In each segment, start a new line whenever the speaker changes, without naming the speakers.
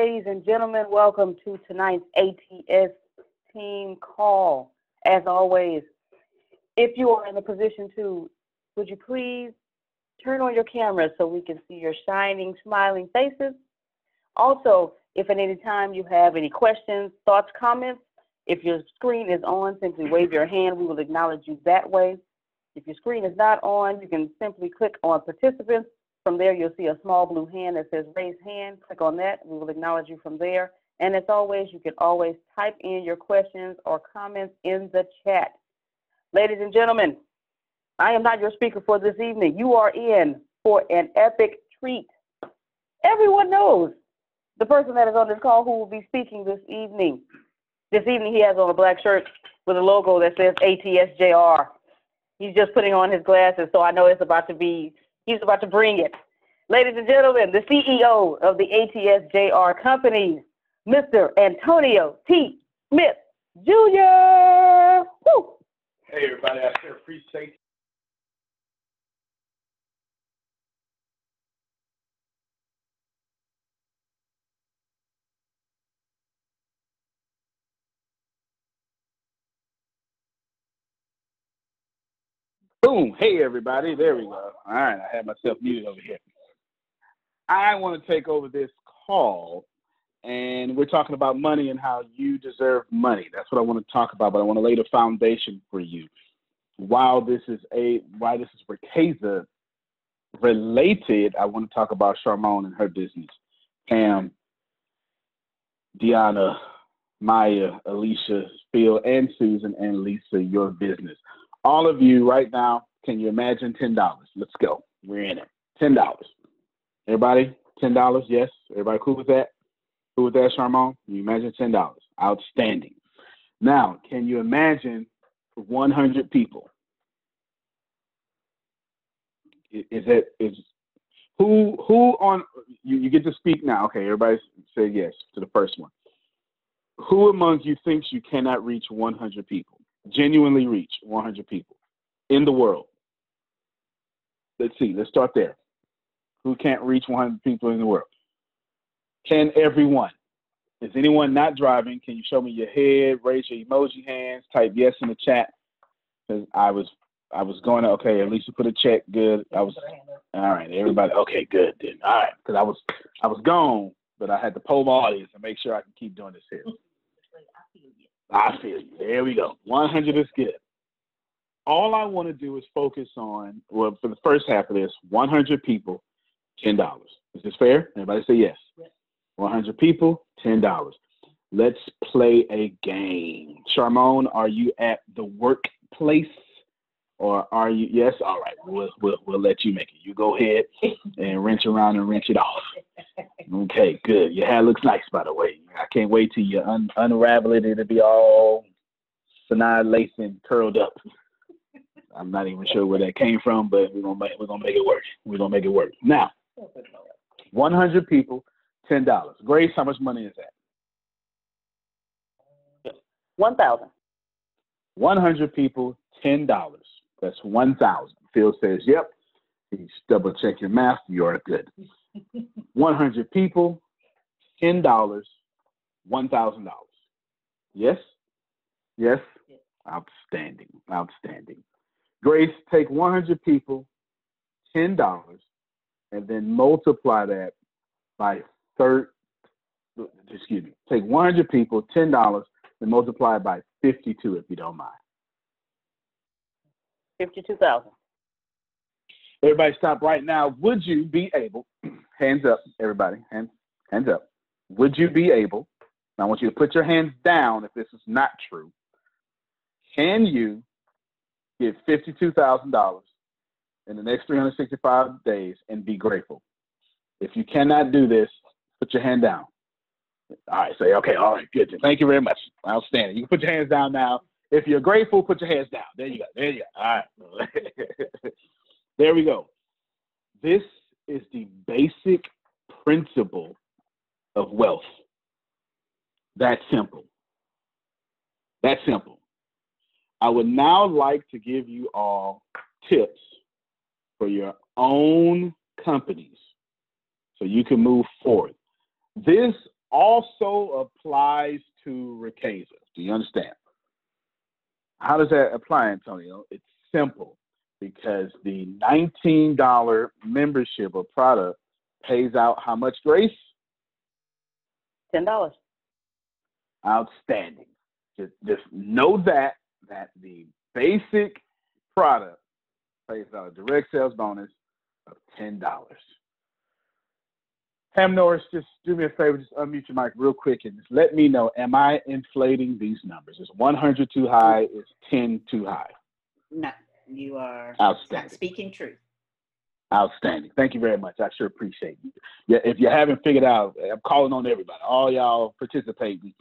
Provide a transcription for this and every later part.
Ladies and gentlemen. Welcome to tonight's ATS team call. As always, if you are in a position to, would you please turn on your camera so we can see your shining, smiling faces? Also, if at any time you have any questions, thoughts, comments, if your screen is on, simply wave your hand. We will acknowledge you that way. If your screen is not on, you can simply click on participants. From there, you'll see a small blue hand that says raise hand. Click on that. We will acknowledge you from there. And as always, you can always type in your questions or comments in the chat. Ladies and gentlemen, I am not your speaker for this evening. You are in for an epic treat. Everyone knows the person that is on this call who will be speaking this evening. This evening, he has on a black shirt with a logo that says ATSJR. He's just putting on his glasses, so I know it's about to be, he's about to bring it. Ladies and gentlemen, the CEO of the ATSJR companies, Mr. Antonio T. Smith Jr. Woo!
Hey, everybody, I sure appreciate Boom. Hey, everybody. There we go. All right. I had myself muted over here. I want to take over this call, and we're talking about money and how you deserve money. That's what I want to talk about, but I want to lay the foundation for you. While this is a why this is Ricasa related, I want to talk about Charmone and her business. Pam, Deanna, Maya, Alicia, Phil, and Susan, and Lisa, your business all of you right now, can you imagine $10? Let's go. We're in it. $10. Everybody, $10? Yes. Everybody cool with that? Cool with that, Charmone? Can you imagine $10? Outstanding. Now, can you imagine 100 people? Is it is who who on you, you get to speak now? Okay, everybody say yes to the first one. Who among you thinks you cannot reach 100 people? Genuinely reach 100 people in the world? Let's see. Let's start there. Who can't reach 100 people in the world? Can everyone? Is anyone not driving? Can you show me your head? Raise your emoji hands. Type yes in the chat. Because I was I was going to okay. At least you put a check. Good. I was all right. Everybody okay. Good. Then all right. Because I was I was gone, but I had to poll my audience and make sure I can keep doing this here. I feel you. There we go. 100 is good. All I want to do is focus on, well, for the first half of this, 100 people, $10. Is this fair? Everybody say yes. yes. 100 people, $10. Let's play a game. Charmone, are you at the workplace? Or are you? Yes. All right. We'll, we'll, we'll let you make it. You go ahead and wrench around and wrench it off. Okay. Good. Your hair looks nice, by the way. I can't wait till you un- unravel it. It'll be all Sanaa lace and curled up. I'm not even sure where that came from, but we're gonna make we're gonna make it work. We're gonna make it work. Now, 100 people, ten dollars. Grace, how much money is
that? One thousand.
100 people, ten dollars. That's one thousand. Phil says, "Yep." You double check your math. You're good. 100 people, ten dollars. $1,000. Yes? Yes? yes? Outstanding. Outstanding. Grace, take 100 people, $10, and then multiply that by 30. Excuse me. Take 100 people, $10, and multiply it by 52 if you don't mind.
52,000.
Everybody stop right now. Would you be able, hands up, everybody, hands, hands up. Would you be able I want you to put your hands down if this is not true. Can you get $52,000 in the next 365 days and be grateful? If you cannot do this, put your hand down. All right, say, okay, all right, good. Thank you very much. Outstanding. You can put your hands down now. If you're grateful, put your hands down. There you go. There you go. All right. there we go. This is the basic principle of wealth. That simple. That simple. I would now like to give you all tips for your own companies so you can move forward. This also applies to Ricasa. Do you understand? How does that apply, Antonio? It's simple because the $19 membership or product pays out how much, Grace?
$10.
Outstanding. Just, just know that, that the basic product pays out a direct sales bonus of $10. Pam Norris, just do me a favor, just unmute your mic real quick and just let me know, am I inflating these numbers? Is 100 too high? Is 10 too high?
No, you are
Outstanding.
speaking truth.
Outstanding. Thank you very much. I sure appreciate you. Yeah, if you haven't figured out, I'm calling on everybody, all y'all participating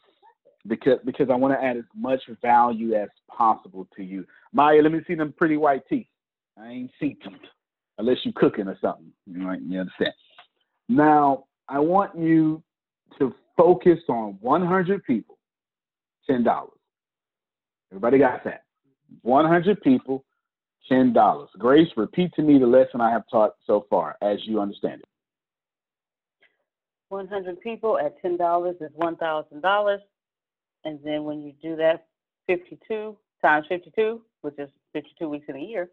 because because I want to add as much value as possible to you. Maya, let me see them pretty white teeth. I ain't seen them unless you cooking or something. You, know, you understand? Now, I want you to focus on 100 people, $10. Everybody got that? 100 people, $10. Grace, repeat to me the lesson I have taught so far as you understand it.
100 people at $10 is $1,000. And then when you do that, 52 times 52, which is 52 weeks in a year,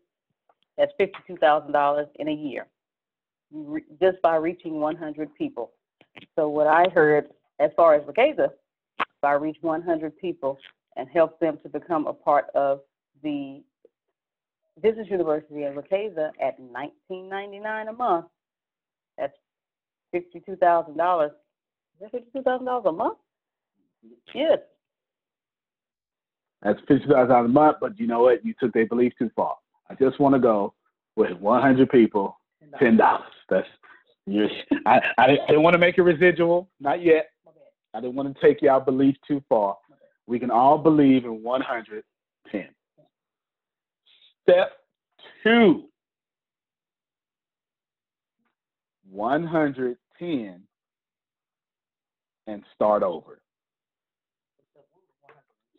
that's $52,000 in a year, re- just by reaching 100 people. So what I heard as far as Ricasa, if I reach 100 people and help them to become a part of the Business University of Ricasa at 19.99 a month, that's $52,000. Is that $52,000 a month? Yes.
That's fifty thousand dollars a month, but you know what? You took their belief too far. I just want to go with one hundred people, ten dollars. That's you. I, I didn't, I didn't want to make a residual, not yet. I didn't want to take y'all belief too far. We can all believe in one hundred ten. Step two. One hundred ten and start over.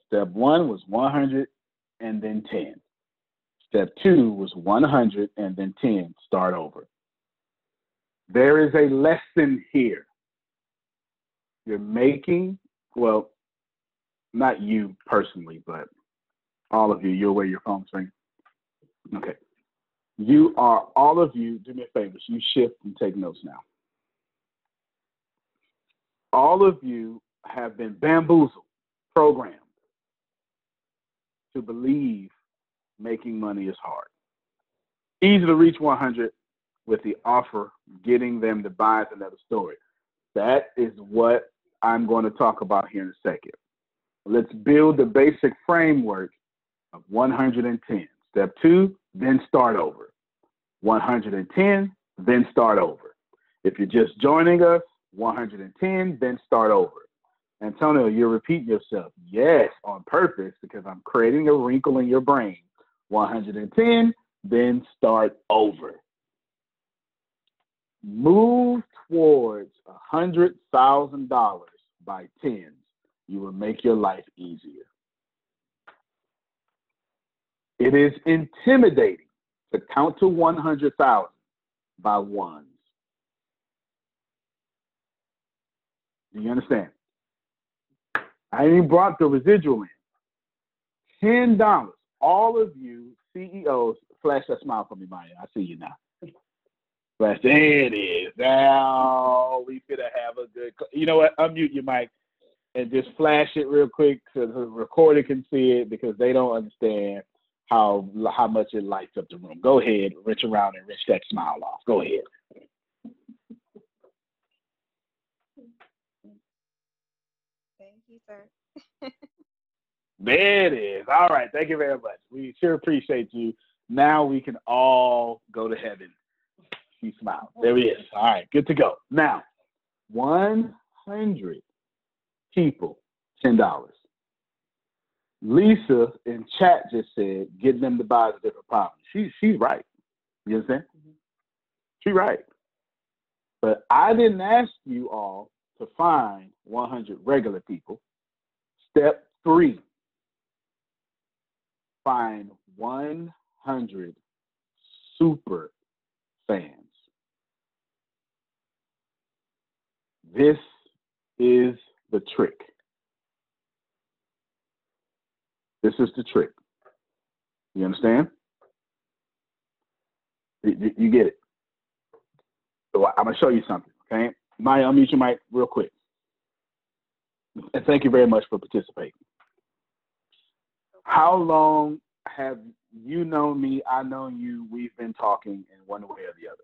Step one was 100 and then 10. Step two was 100 and then 10, start over. There is a lesson here. You're making, well, not you personally, but all of you, you'll wear your phone ring. Okay. You are, all of you, do me a favor, you shift and take notes now. All of you have been bamboozled, programmed to believe making money is hard. Easy to reach 100 with the offer, getting them to buy is another story. That is what I'm going to talk about here in a second. Let's build the basic framework of 110. Step two, then start over. 110, then start over. If you're just joining us, 110, then start over. Antonio, you're repeating yourself. Yes, on purpose, because I'm creating a wrinkle in your brain. 110, then start over. Move towards a $100,000 by tens. You will make your life easier. It is intimidating to count to 100,000 by ones. Do you understand? I even brought the residual in. Ten dollars. All of you CEOs, flash that smile for me, Maya. I see you now. There it is. Now we finna have a good. You know what? Unmute your mic and just flash it real quick so the recorder can see it because they don't understand how how much it lights up the room. Go ahead, reach around and reach that smile off. Go ahead.
Thank you, sir.
There it is. All right. Thank you very much. We sure appreciate you. Now we can all go to heaven. She smiled. There he is. All right. Good to go. Now, 100 people, $10. Lisa in chat just said, getting them to buy the different problem. She, she's right. You understand? Mm-hmm. She's right. But I didn't ask you all to find 100 regular people. Step three, find 100 super fans. This is the trick. This is the trick. You understand? You, get it. So I'm gonna show you something. Okay, Maya, unmute your mic real quick. And thank you very much for participating. How long have you known me? I know you. We've been talking in one way or the other.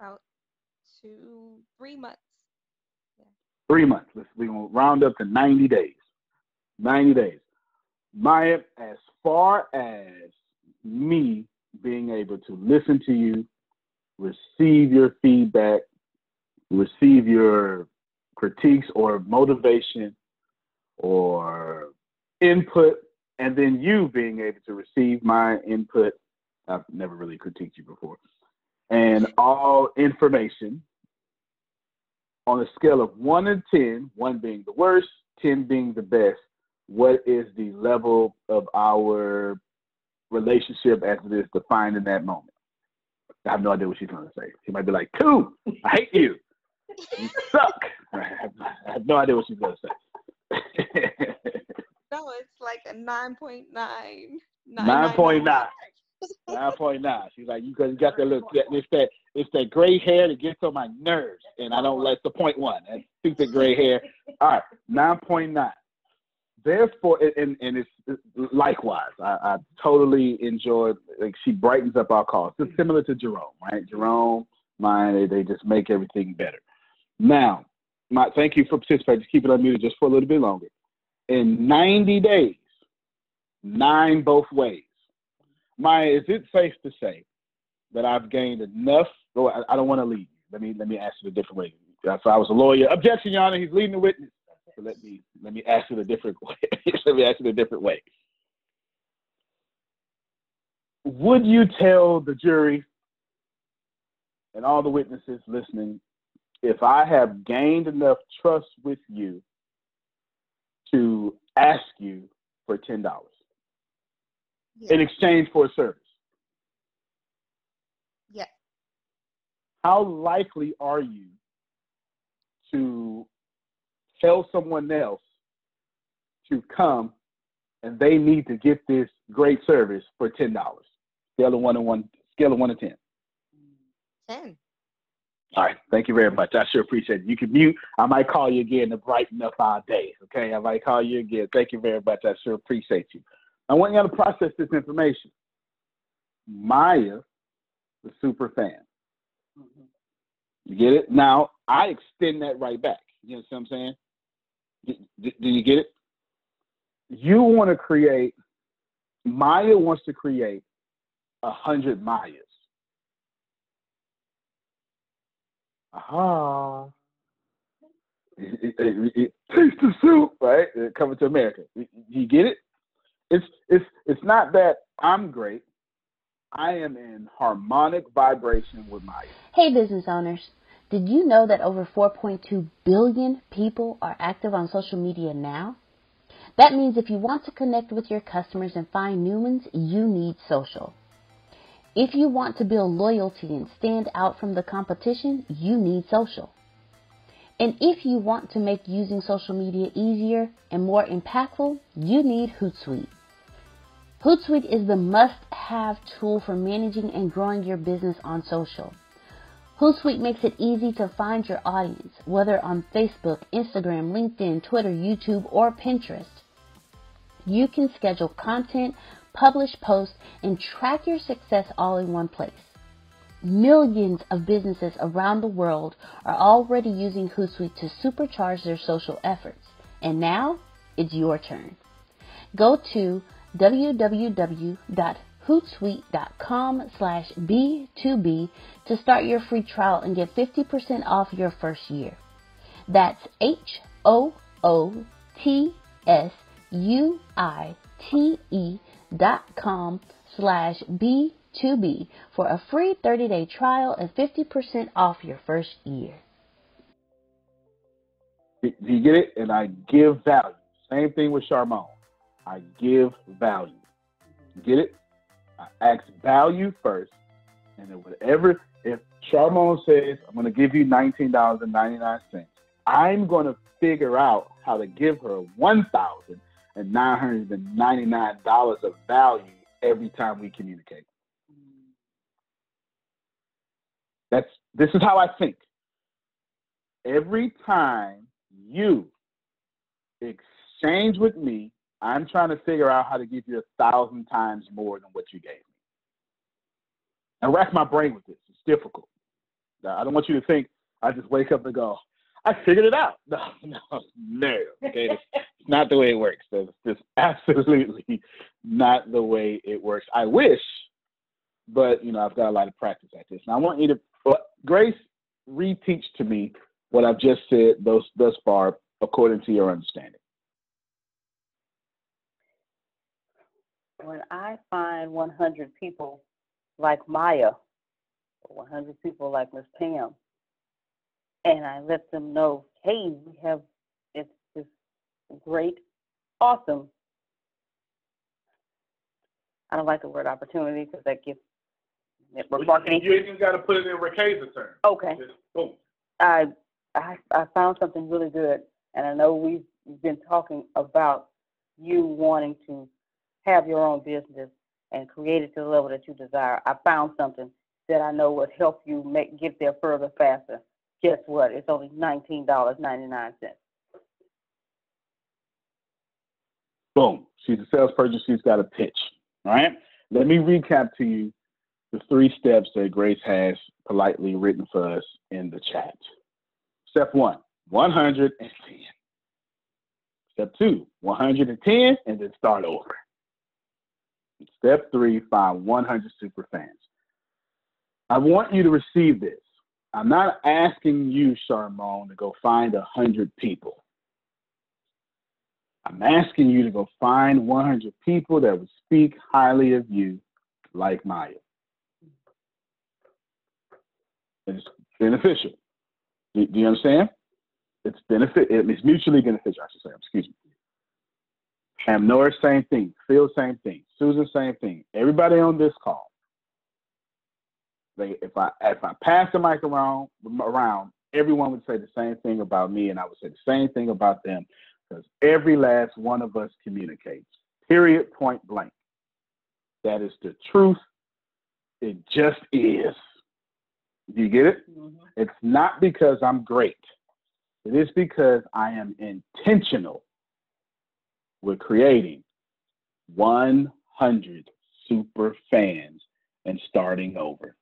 About two, three months.
Three months. We're gonna round up to 90 days. 90 days. Maya, as far as me being able to listen to you, receive your feedback, receive your critiques or motivation or input, and then you being able to receive my input. I've never really critiqued you before. And all information on a scale of one to 10, one being the worst, 10 being the best, what is the level of our relationship as it is defined in that moment? I have no idea what she's going to say. She might be like, two, I hate you. You suck. I have, no idea what she's going to say.
No, it's like a nine point nine.
9.9. Nine point nine. She's like, you because you got that little it's that it's that gray hair that gets on my nerves, and I don't like the point one. That stupid gray hair. All right, nine point nine. Therefore, and and it's, likewise. I, I totally enjoy. Like she brightens up our calls. It's similar to Jerome, right? Jerome, mine. They, they just make everything better. Now, my thank you for participating. Just keep it unmuted just for a little bit longer. In ninety days, nine both ways. Maya, is it safe to say that I've gained enough? Oh, I, I don't want to you. Let me let me ask it a different way. Uh, So I was a lawyer. Objection, Your Honor. He's leading the witness. So let me let me ask it a different way. let me ask it a different way. Would you tell the jury and all the witnesses listening if I have gained enough trust with you to ask you for ten dollars? In exchange for a service.
Yeah.
How likely are you to tell someone else to come and they need to get this great service for ten dollars? Scale of one to one, scale of one to ten.
Ten.
All right, thank you very much. I sure appreciate it. You can mute. I might call you again to brighten up our day. Okay, I might call you again. Thank you very much. I sure appreciate you. I want you to process this information. Maya, the super fan. You get it? Now I extend that right back. You know what I'm saying? Do, do- do you get it? You want to create. Maya wants to create a hundred Mayas. Aha. Taste the soup, right? Uh, Coming to America. You get it? It's it's it's not that I'm great. I am in harmonic vibration with my
Hey, business owners. Did you know that over 4.2 billion people are active on social media now? That means if you want to connect with your customers and find new ones, you need social. If you want to build loyalty and stand out from the competition, you need social. And if you want to make using social media easier and more impactful, you need Hootsuite. Hootsuite is the must-have tool for managing and growing your business on social. Hootsuite makes it easy to find your audience, whether on Facebook, Instagram, LinkedIn, Twitter, YouTube, or Pinterest. You can schedule content, publish posts, and track your success all in one place. Millions of businesses around the world are already using Hootsuite to supercharge their social efforts. And now it's your turn. Go to www.hootsuite.com slash B2B to start your free trial and get 50% off your first year. That's H-O-O-T-S-U-I-T-E dot com slash B2B for a free 30-day trial and 50% off your first year.
Do you get it? And I give value. Same thing with Charmone. I give value. Get it? I ask value first, and then whatever. If Charmone says I'm going to give you nineteen dollars and ninety nine cents, I'm going to figure out how to give her $1,999 of value every time we communicate. That's this is how I think. Every time you exchange with me, I'm trying to figure out how to give you a thousand times more than what you gave me. And rack my brain with this. It's difficult. Now, I don't want you to think I just wake up and go, I figured it out. No, no, no. Okay, it's, it's not the way it works. It's just absolutely not the way it works. I wish, but you know, I've got a lot of practice at this. And I want you to, but Grace, reteach to me what I've just said thus thus far, according to your understanding.
When I find 100 people like Maya, or 100 people like Miss Pam, and I let them know, hey, we have it's this great, awesome. I don't like the word opportunity because that gives network marketing.
You even got to put it in Ricasa's terms.
Okay.
Just boom.
I, I I found something really good, and I know we've been talking about you wanting to have your own business and create it to the level that you desire. I found something that I know would help you make get there further faster. Guess what? It's only nineteen dollars ninety nine cents.
Boom. She's a salesperson. She's got a pitch. All right. Let me recap to you the three steps that Grace has politely written for us in the chat. Step one, 110. Step two, 110, and then start over. Step three, find 100 super fans. I want you to receive this. I'm not asking you, Charmone, to go find 100 people. I'm asking you to go find 100 people that would speak highly of you like Maya. It's beneficial. Do, do you understand? It's benefit. It's mutually beneficial. I should say. Excuse me. Pam Norris, same thing. Phil, same thing. Susan, same thing. Everybody on this call. They, if I if I pass the mic around around, everyone would say the same thing about me, and I would say the same thing about them, because every last one of us communicates. Period. Point blank. That is the truth. It just is. Do you get it?
Mm-hmm.
It's not because I'm great. It is because I am intentional with creating 100 super fans and starting over.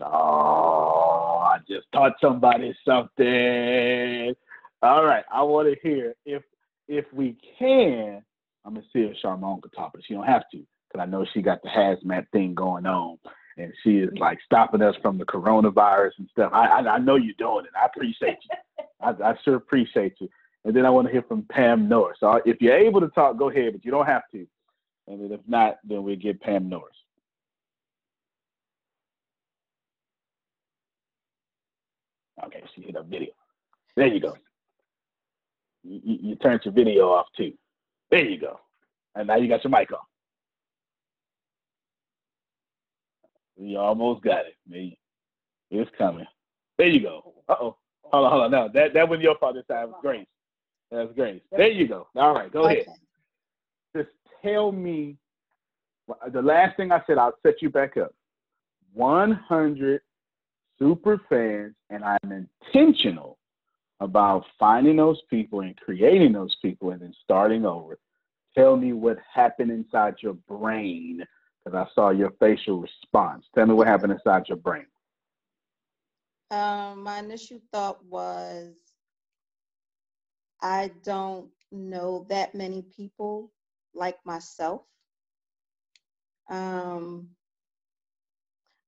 Oh, I just taught somebody something. All right, I want to hear if if we can. I'm gonna see if Charmone could talk, but she don't have to because I know she got the hazmat thing going on and she is like stopping us from the coronavirus and stuff. I I, I know you're doing it. I appreciate you. I, I sure appreciate you. And then I want to hear from Pam Norris. So if you're able to talk, go ahead, but you don't have to. And then if not, then we get Pam Norris. Okay, she hit a video. There you go. You, you, you turned your video off too. There you go. And now you got your mic on. You almost got it. Man. It's coming. There you go. Uh oh. Hold on, hold on. No, that that wasn't your fault this time. Grace. That's Grace. There you go. All right, go ahead. Just tell me the last thing I said. I'll set you back up. 100 super fans, and I'm intentional about finding those people and creating those people and then starting over. Tell me what happened inside your brain because I saw your facial response. Tell me what happened inside your brain.
Um, my initial thought was I don't know that many people like myself. Um,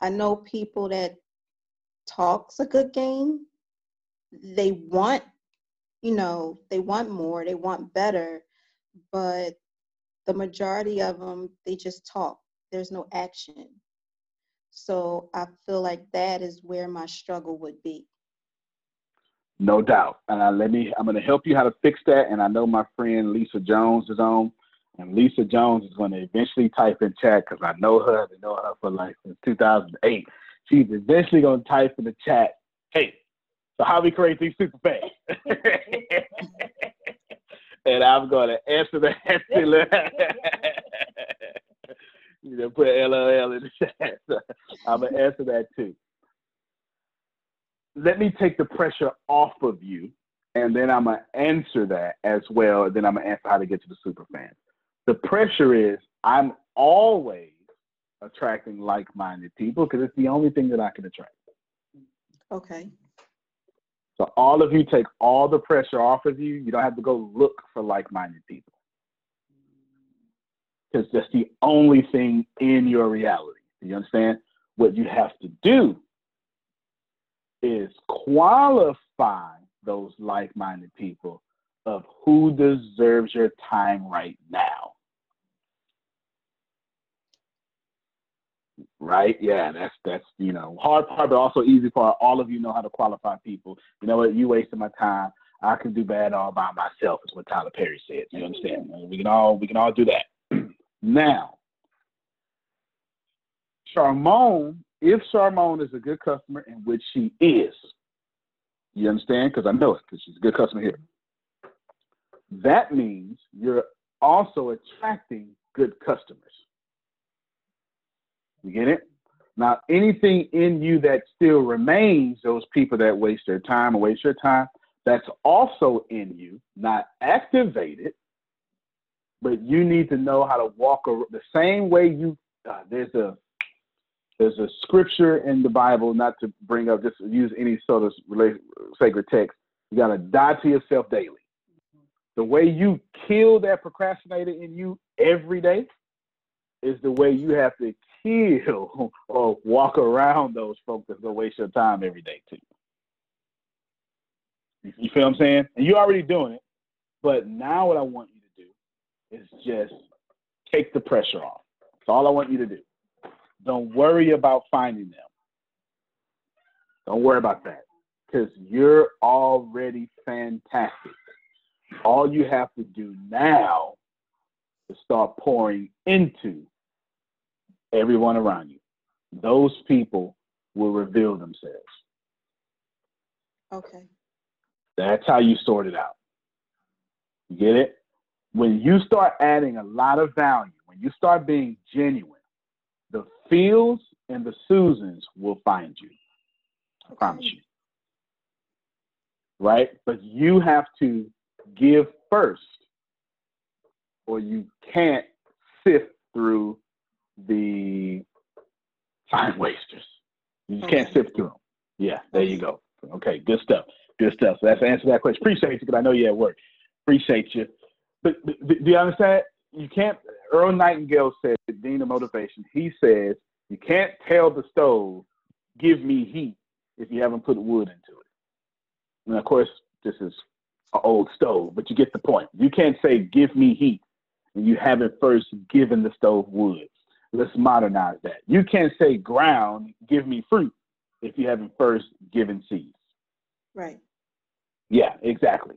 I know people that talks a good game. They want, you know, they want more, they want better, but the majority of them, they just talk. There's no action. So I feel like that is where my struggle would be.
No doubt. And uh, let me, I'm going to help you how to fix that. And I know my friend Lisa Jones is on. And Lisa Jones is going to eventually type in chat because I know her. I've known her for like since 2008. She's eventually going to type in the chat, hey, So how we create these super fans? and I'm going to answer that. you know, put LOL in the chat. So I'm to answer that too. Let me take the pressure off of you, and then I'm going to answer that as well. And then I'm going to answer how to get to the super fans. The pressure is I'm always attracting like-minded people because it's the only thing that I can attract.
Okay.
So all of you take all the pressure off of you. You don't have to go look for like-minded people because that's the only thing in your reality. You understand? What you have to do is qualify those like-minded people of who deserves your time right now. Right? Yeah, that's that's you know hard part, but also easy part. All of you know how to qualify people. You know what? You wasting my time. I can do bad all by myself. Is what Tyler Perry said. You understand? We can all we can all do that. Now, Charmone, if Charmone is a good customer, and which she is, you understand? Because I know it, because she's a good customer here. That means you're also attracting good customers. You get it? Now, anything in you that still remains, those people that waste their time or waste your time, that's also in you, not activated, but you need to know how to walk the same way you. Uh, there's a there's a scripture in the Bible, not to bring up just use any sort of sacred text. You got to die to yourself daily. The way you kill that procrastinator in you every day is the way you have to kill or walk around those folks that gonna waste your time every day too. You, feel what I'm saying? And you're already doing it, but now what I want is just take the pressure off. That's all I want you to do. Don't worry about finding them. Don't worry about that because you're already fantastic. All you have to do now is start pouring into everyone around you. Those people will reveal themselves.
Okay.
That's how you sort it out. You get it? When you start adding a lot of value, when you start being genuine, the Phils and the Susans will find you. I promise you. Right? But you have to give first, or you can't sift through the time wasters. You just can't sift through them. Yeah, there you go. Okay, good stuff. Good stuff. So that's the answer to that question. Appreciate you because I know you're at work. Appreciate you. Do you understand? You can't. Earl Nightingale said, Dean of Motivation, he says, you can't tell the stove, give me heat, if you haven't put wood into it. And of course, this is an old stove, but you get the point. You can't say, give me heat, and you haven't first given the stove wood. Let's modernize that. You can't say, ground, give me fruit, if you haven't first given seeds.
Right.
Yeah, exactly.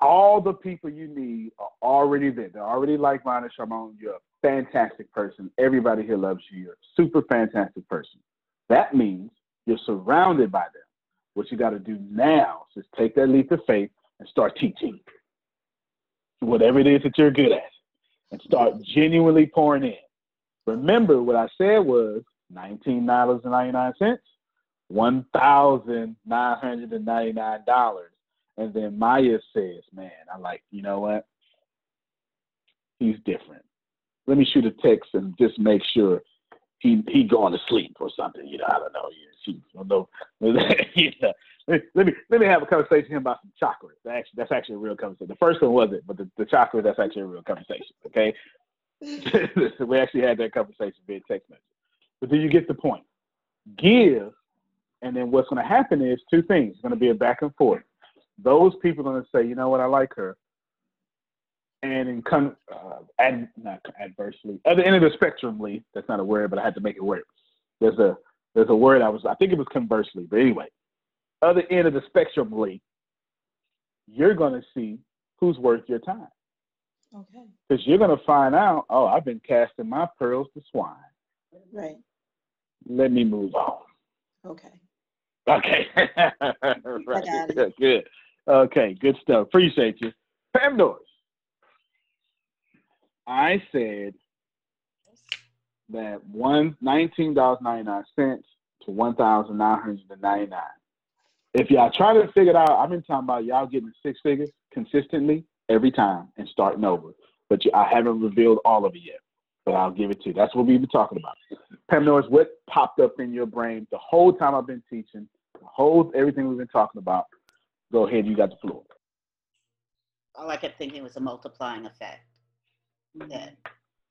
All the people you need are already there. They're already like-minded, Charmone. You're a fantastic person. Everybody here loves you. You're a super fantastic person. That means you're surrounded by them. What you got to do now is take that leap of faith and start teaching whatever it is that you're good at and start genuinely pouring in. Remember what I said was $19.99 one thousand nine hundred and then Maya says, "Man, I like you know what? He's different. Let me shoot a text and just make sure he he going to sleep or something. You know, I don't know. You know. you know. Let me let me have a conversation with him about some chocolate. That's actually, that's actually a real conversation. The first one wasn't, but the, the chocolate that's actually a real conversation. Okay, we actually had that conversation via text message. But do you get the point? Give and then what's going to happen is two things. It's going to be a back and forth. Those people are going to say, you know what, I like her. And in con- uh, ad- not adversely, other end of the spectrum, Lee, that's not a word, but I had to make it work. There's a there's a word I was, I think it was conversely, but anyway, other end of the spectrum, Lee, you're going to see who's worth your time.
Okay.
Because you're going to find out, oh, I've been casting my pearls to swine.
Right.
Let me move on.
Okay.
Okay. right. good. Okay, good stuff. Appreciate you. Pam Norris. I said that one nineteen dollars ninety nine cents to one thousand nine hundred and ninety nine. If y'all try to figure it out, I've been talking about y'all getting six figures consistently every time and starting over. But I haven't revealed all of it yet. But I'll give it to you. That's what we've been talking about. Pam Norris, what popped up in your brain the whole time I've been teaching, the whole everything we've been talking about? Go ahead, you got the floor.
All I kept thinking was a multiplying effect. That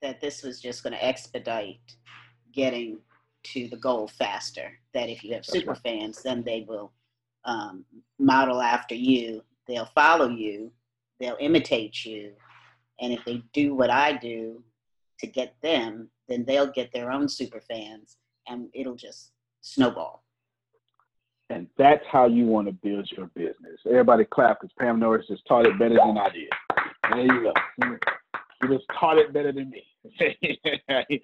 that this was just going to expedite getting to the goal faster. That if you have super
right.
fans, then they will um, model after you. They'll follow you. They'll imitate you. And if they do what I do to get them, then they'll get their own super fans, and it'll just snowball.
And that's how you want to build your business. Everybody clap because Pam Norris just taught it better than I did. There you go. You just taught it better than me.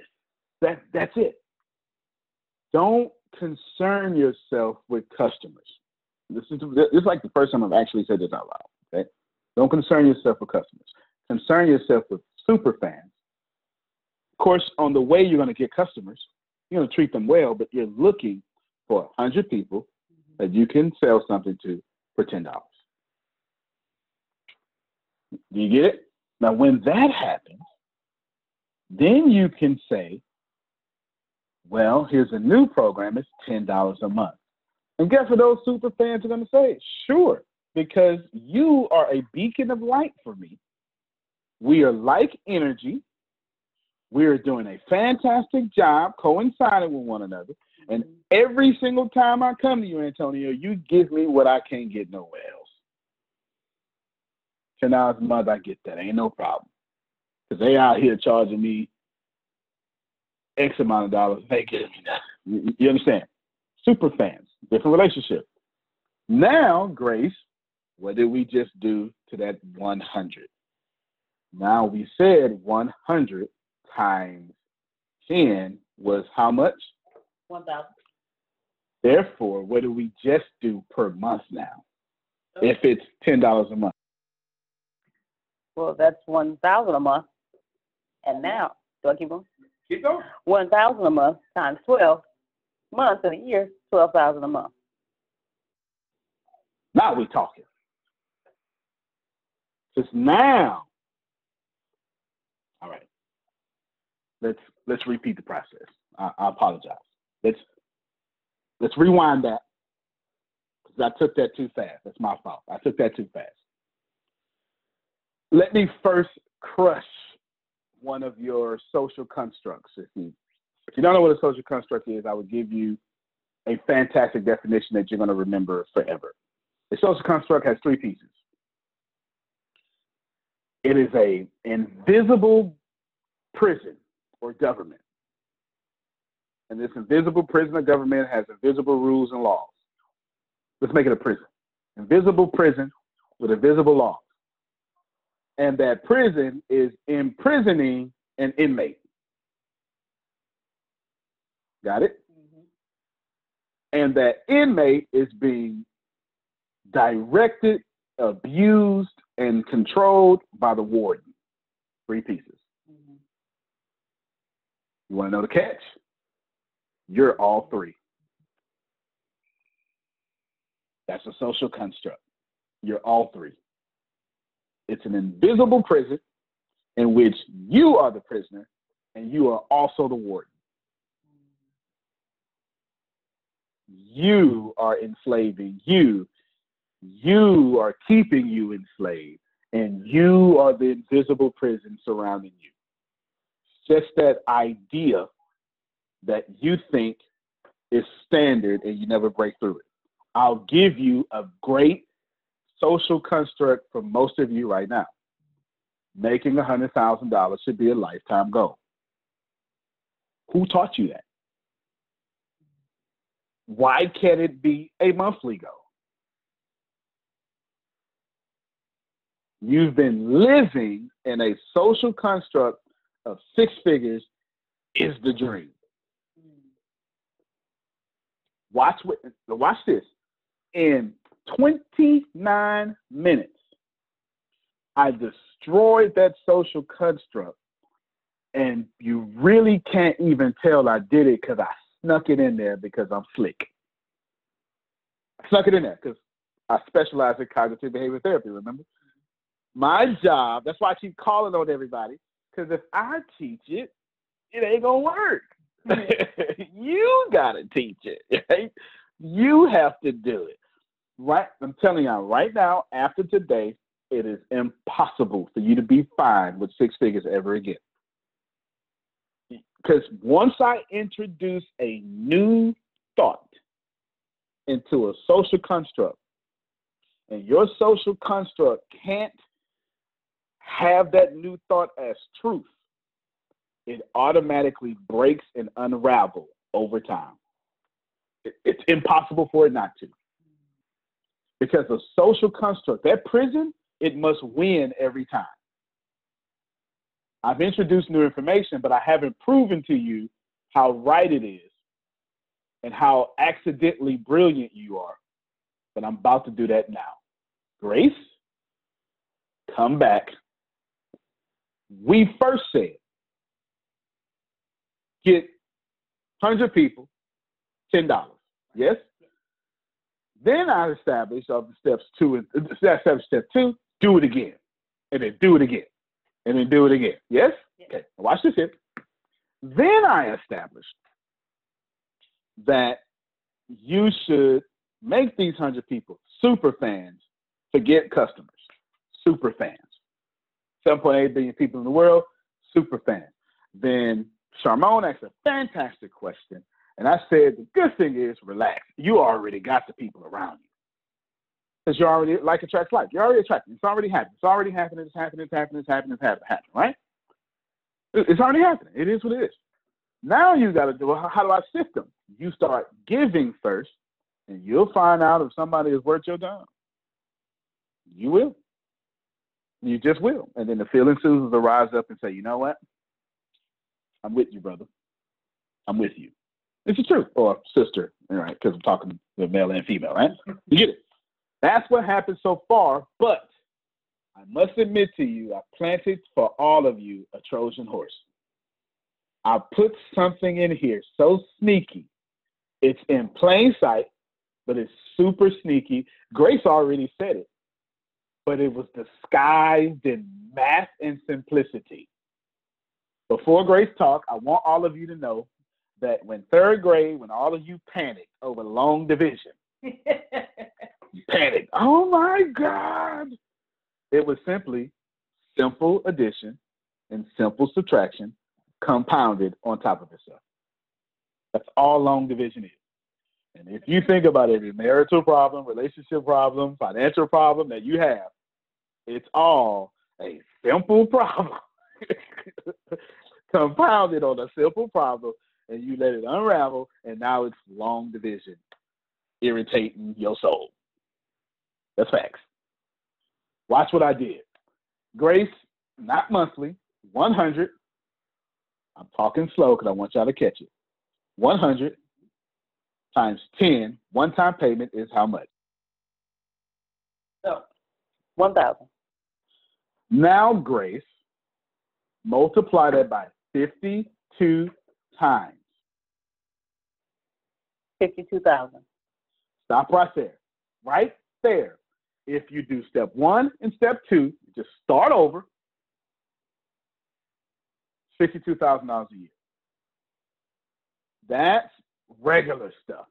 that, that's it. Don't concern yourself with customers. This is, this is like the first time I've actually said this out loud. Okay? Don't concern yourself with customers. Concern yourself with super fans. Of course, on the way you're going to get customers, you're going to treat them well, but you're looking for 100 people that you can sell something to for ten dollars. Do you get it? Now, when that happens, then you can say, "Well, here's a new program. It's ten dollars a month." And guess what those super fans are going to say? Sure, because you are a beacon of light for me. We are like energy. We are doing a fantastic job coinciding with one another. And every single time I come to you, Antonio, you give me what I can't get nowhere else. A month, I get that. Ain't no problem. Cause they out here charging me X amount of dollars. They give me. You, you understand? Super fans, different relationship. Now, Grace, what did we just do to that 100? Now we said 100 times 10 was how much?
One thousand.
Therefore, what do we just do per month now? If it's ten dollars a month.
Well, that's one thousand a month. And now, do I keep going?
Keep going.
One thousand a month times twelve months in a year, twelve thousand a month.
Now we're talking. Just now. All right. Let's let's repeat the process. I, I apologize. Let's let's rewind that because I took that too fast. That's my fault. I took that too fast. Let me first crush one of your social constructs. If you if you don't know what a social construct is, I would give you a fantastic definition that you're going to remember forever. A social construct has three pieces. It is a invisible prison or government. And this invisible prison or government has invisible rules and laws. Let's make it a prison. Invisible prison with invisible laws. And that prison is imprisoning an inmate. Got it? Mm-hmm. And that inmate is being directed, abused, and controlled by the warden. Three pieces. Mm-hmm. You want to know the catch? You're all three. That's a social construct. You're all three. It's an invisible prison in which you are the prisoner and you are also the warden. You are enslaving you. You are keeping you enslaved. And you are the invisible prison surrounding you. Just that idea that you think is standard and you never break through it. I'll give you a great social construct for most of you right now. Making $100,000 should be a lifetime goal. Who taught you that? Why can't it be a monthly goal? You've been living in a social construct of six figures is the dream. Watch what watch this. In 29 minutes, I destroyed that social construct. And you really can't even tell I did it because I snuck it in there because I'm slick. I snuck it in there because I specialize in cognitive behavior therapy, remember? My job, that's why I keep calling on everybody, because if I teach it, it ain't gonna work. you gotta teach it, right? You have to do it. Right? I'm telling y'all right now, after today, it is impossible for you to be fine with six figures ever again. Because once I introduce a new thought into a social construct, and your social construct can't have that new thought as truth, it automatically breaks and unravels over time. It's impossible for it not to. Because a social construct, that prison, it must win every time. I've introduced new information, but I haven't proven to you how right it is and how accidentally brilliant you are. But I'm about to do that now. Grace, come back. We first said get 100 people, $10. Yes? Then I established of the steps two and uh, step step two, do it again. And then do it again. And then do it again. Yes? Okay. Watch this here. Then I established that you should make these hundred people super fans forget customers. Super fans. 7.8 billion people in the world, super fans. Then Charmone asked a fantastic question. And I said, the good thing is relax. You already got the people around you. Because you're already like attracts like. You're already attracting. It's already happening. It's already happening. It's happening. It's happening. It's happening. It's happening. happening right? It's already happening. It is what it is. Now you got to do how do I sift them? You start giving first, and you'll find out if somebody is worth your time. You will. You just will. And then the feeling Susans will rise up and say, you know what? I'm with you, brother. I'm with you. It's the truth. Or sister, right, because I'm talking to male and female, right? You get it. That's what happened so far, but I must admit to you, I planted for all of you a Trojan horse. I put something in here so sneaky. It's in plain sight, but it's super sneaky. Grace already said it, but it was disguised in math and simplicity. Before Grace talk, I want all of you to know that when third grade, when all of you panicked over long division, you panicked. Oh my God. It was simply simple addition and simple subtraction compounded on top of itself. That's all long division is. And if you think about every marital problem, relationship problem, financial problem that you have, it's all a simple problem compounded on a simple problem, and you let it unravel, and now it's long division, irritating your soul. That's facts. Watch what I did. Grace, not monthly, 100. I'm talking slow because I want y'all to catch it. 100 times 10, one time payment is how much?
No. 1,000.
Now, Grace, multiply that by 52 times.
52,000.
Stop right there. Right there. If you do step one and step two, just start over. $52,000 a year. That's regular stuff.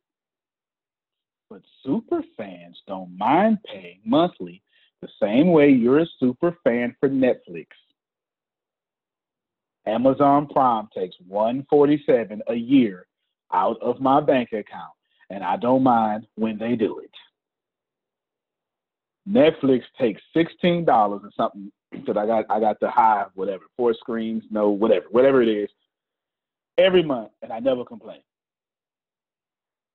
But super fans don't mind paying monthly the same way you're a super fan for Netflix. Amazon Prime takes 147 a year out of my bank account, and I don't mind when they do it. Netflix takes sixteen dollars or something because I got I got the high whatever four screens no whatever whatever it is every month and I never complain.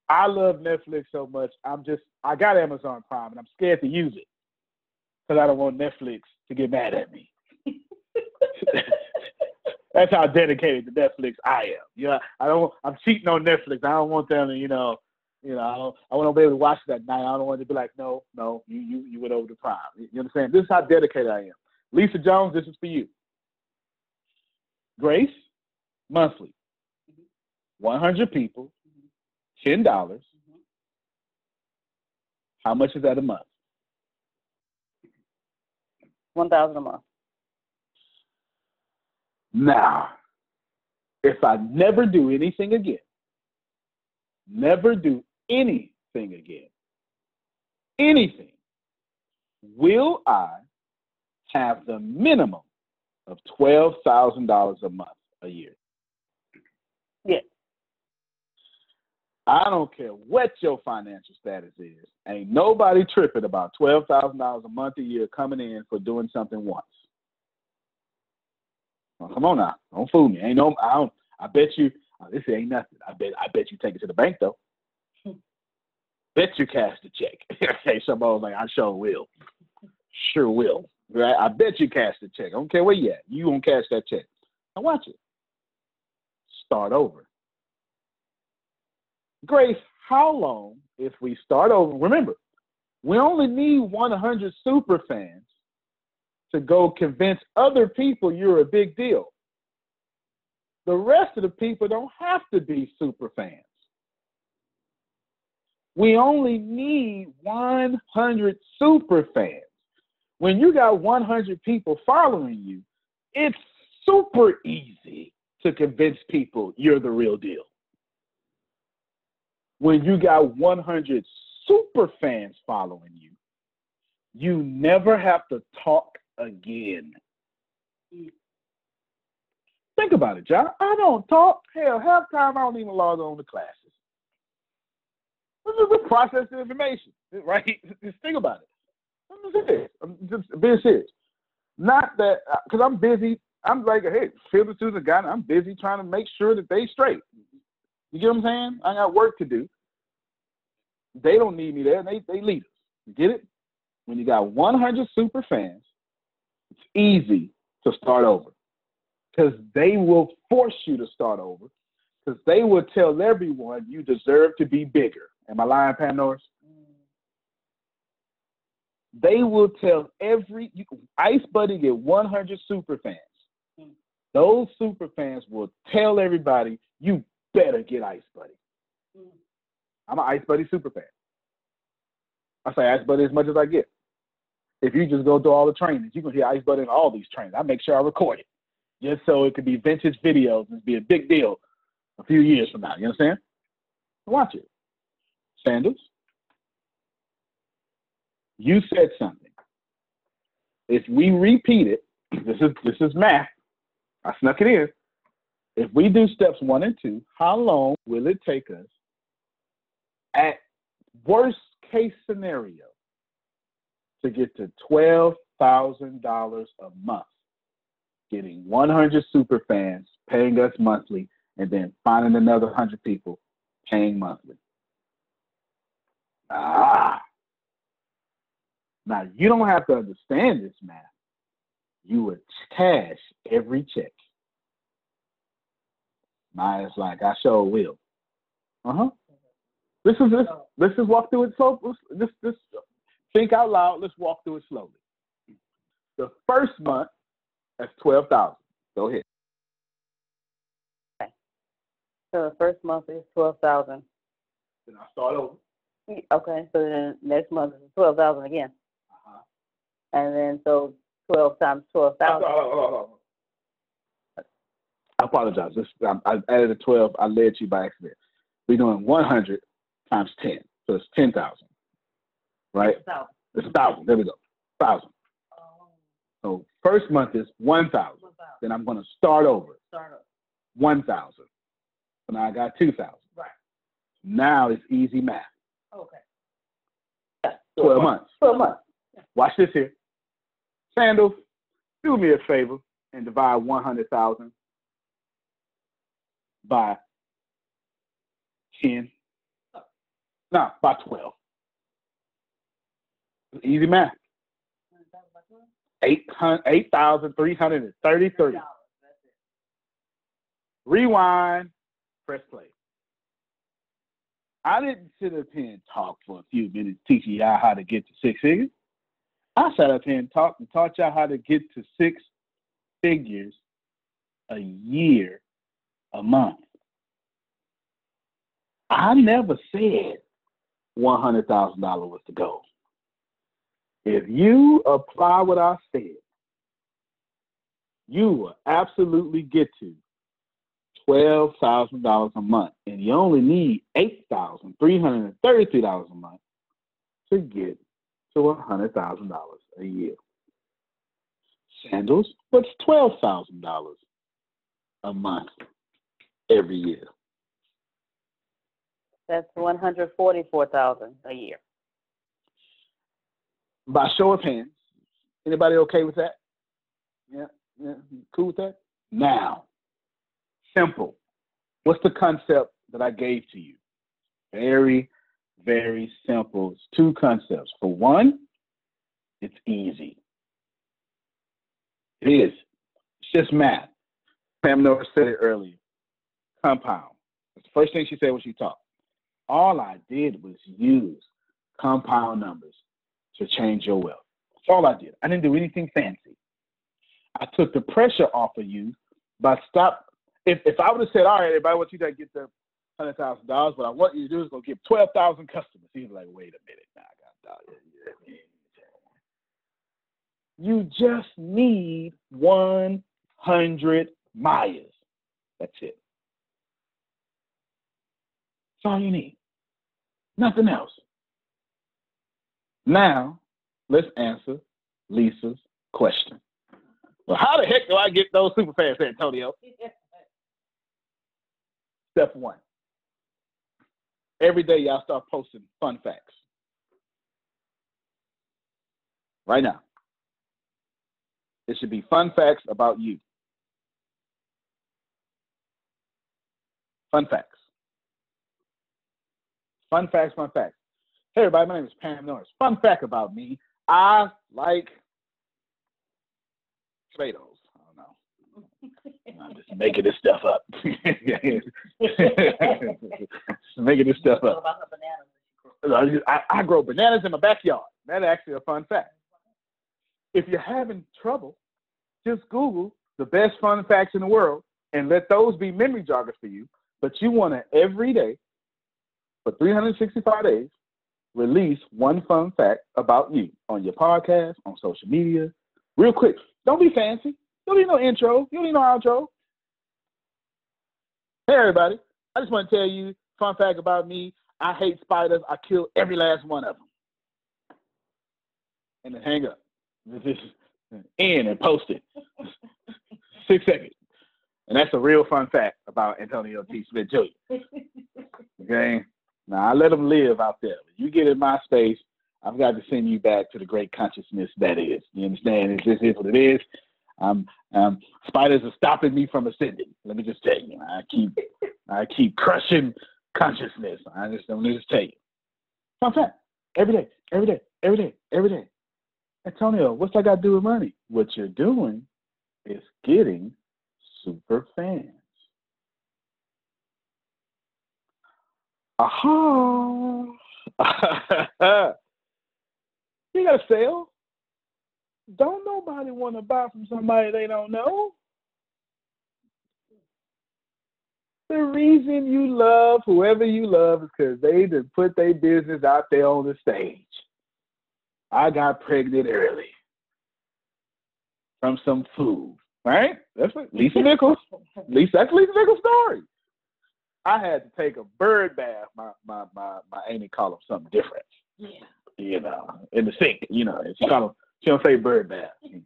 I love Netflix so much. I'm just I got Amazon Prime and I'm scared to use it because I don't want Netflix to get mad at me. That's how dedicated to Netflix I am. Yeah, I don't. I'm cheating on Netflix. I don't want them to, you know, You know, I don't. I want to be able to watch that night. I don't want to be like, no, no, you you you went over the prime. You you understand? This is how dedicated I am. Lisa Jones, this is for you. Grace, monthly, one hundred people, ten dollars. How much is that a month?
One thousand a month.
Now, if I never do anything again, never do anything again, anything, will I have the minimum of $12,000 a month a year?
Yes.
I don't care what your financial status is. Ain't nobody tripping about $12,000 a month a year coming in for doing something once. Well, come on now, don't fool me. Ain't no, I don't. I bet you uh, this ain't nothing. I bet, I bet you take it to the bank though. bet you cash the check. okay, somebody was like, I sure will. Sure will. Right? I bet you cash the check. I don't care where you at. You gonna cash that check. Now watch it. Start over. Grace, how long if we start over? Remember, we only need 100 super fans to go convince other people you're a big deal. The rest of the people don't have to be super fans. We only need 100 super fans. When you got 100 people following you, it's super easy to convince people you're the real deal. When you got 100 super fans following you, you never have to talk again. Mm. Think about it, John. I don't talk. Hell, half time I don't even log on to classes. This is a process of information, right? Just think about it. I'm serious. I'm just being serious. Not that uh, because I'm busy. I'm like, hey, field student guy. I'm busy trying to make sure that they straight. You get what I'm saying? I got work to do. They don't need me there. They they lead us. You get it? When you got 100 super fans, it's easy to start over because they will force you to start over because they will tell everyone you deserve to be bigger. Am I lying, Pam Norris? They will tell every you, Ice Buddy get 100 super fans. Those super fans will tell everybody you better get Ice Buddy. Mm. I'm an Ice Buddy super fan. I say Ice Buddy as much as I get. If you just go through all the trainings, you can hear Ice Buddy in all these trainings. I make sure I record it just so it could be vintage videos and be a big deal a few years from now. You understand? Watch it. Sandals, you said something. If we repeat it, this is this is math. I snuck it in. If we do steps one and two, how long will it take us at worst case scenario to get to twelve thousand dollars a month? Getting 100 super fans paying us monthly, and then finding another 100 people paying monthly. Ah. Now, you don't have to understand this math. You would cash every check. Maya's like, I sure will. Uh huh. This is this. Let's just walk through it. Just just think out loud. Let's walk through it slowly. The first month, that's twelve thousand. Go ahead. Okay.
So the first month is twelve thousand.
Then I start over.
Okay, so then next month is twelve thousand again.
Uh-huh.
And then so twelve times twelve thousand.
I apologize. This, I, I added a 12. I led you by accident. We're doing 100 times 10. So it's 10,000. Right? It's a 1,000. There we go. 1,000. So first month is 1,000. Then I'm going to start over.
Start up.
1,000. So now I got 2,000.
Right.
Now it's easy math.
Okay.
12 months.
Twelve months.
Watch this here. Sandals, do me a favor and divide 100,000 by 10. No, by 12. Easy math. 8,333. Rewind, press play. I didn't sit up here and talk for a few minutes teaching y'all how to get to six figures. I sat up here and talked and taught y'all how to get to six figures a year, a month. I never said one hundred thousand dollars was the goal. If you apply what I said, you will absolutely get to twelve thousand dollars a month, and you only need eight thousand three hundred and thirty-three dollars a month to get to hundred thousand dollars a year. Sandals, what's twelve thousand dollars a month every year?
That's one hundred forty-four thousand a year.
By show of hands, anybody okay with that? Yeah, yeah, cool with that? Now, simple. What's the concept that I gave to you? Very, very simple. It's two concepts. For one, it's easy. It is. It's just math. Pam Norris said it earlier. Compound. That's the first thing she said when she talked. All I did was use compound numbers to change your wealth. That's all I did. I didn't do anything fancy. I took the pressure off of you by stop. If, if I would have said, all right, everybody, want you to get the hundred thousand dollars, what I want you to do is go get twelve thousand customers. He's like, wait a minute, now I got dollars. You just need one hundred Mayas. That's it. That's all you need. Nothing else. Now, let's answer Lisa's question. Well, how the heck do I get those super fast, Antonio? Step one. Every day, y'all start posting fun facts. Right now. It should be fun facts about you. Fun facts. Fun facts, fun facts. Hey, everybody, my name is Pam Norris. Fun fact about me I like tomatoes. I don't know. I'm just making this stuff up. making this stuff up.
about the bananas?
I, I grow bananas in my backyard. That's actually a fun fact. If you're having trouble, just Google the best fun facts in the world and let those be memory joggers for you. But you want to every day, for 365 days, release one fun fact about you on your podcast, on social media, real quick. Don't be fancy. You don't need no intro. You don't need no outro. Hey, everybody. I just want to tell you, fun fact about me. I hate spiders. I kill every last one of them. And then hang up. This is in and post it. Six seconds. And that's a real fun fact about Antonio T. Smith Jr. Okay? Now I let them live out there. You get in my space, I've got to send you back to the great consciousness that is. You understand? It's just is what it is. Um, um, spiders are stopping me from ascending. Let me just tell you. I keep I keep crushing consciousness. I just let me just tell you. Fun fact. Every day, every day, every day, every day. Antonio, what's that got to do with money? What you're doing is getting super fans. Aha! you got to sell. Don't nobody want to buy from somebody they don't know. The reason you love whoever you love is because they just put their business out there on the stage. I got pregnant early from some food, right? That's what Lisa Nichols. Lisa, that's Lisa Nichols' story. I had to take a bird bath. My my my my Amy called them something different.
Yeah.
You know, in the sink. You know, she call them. She don't say bird bath. She,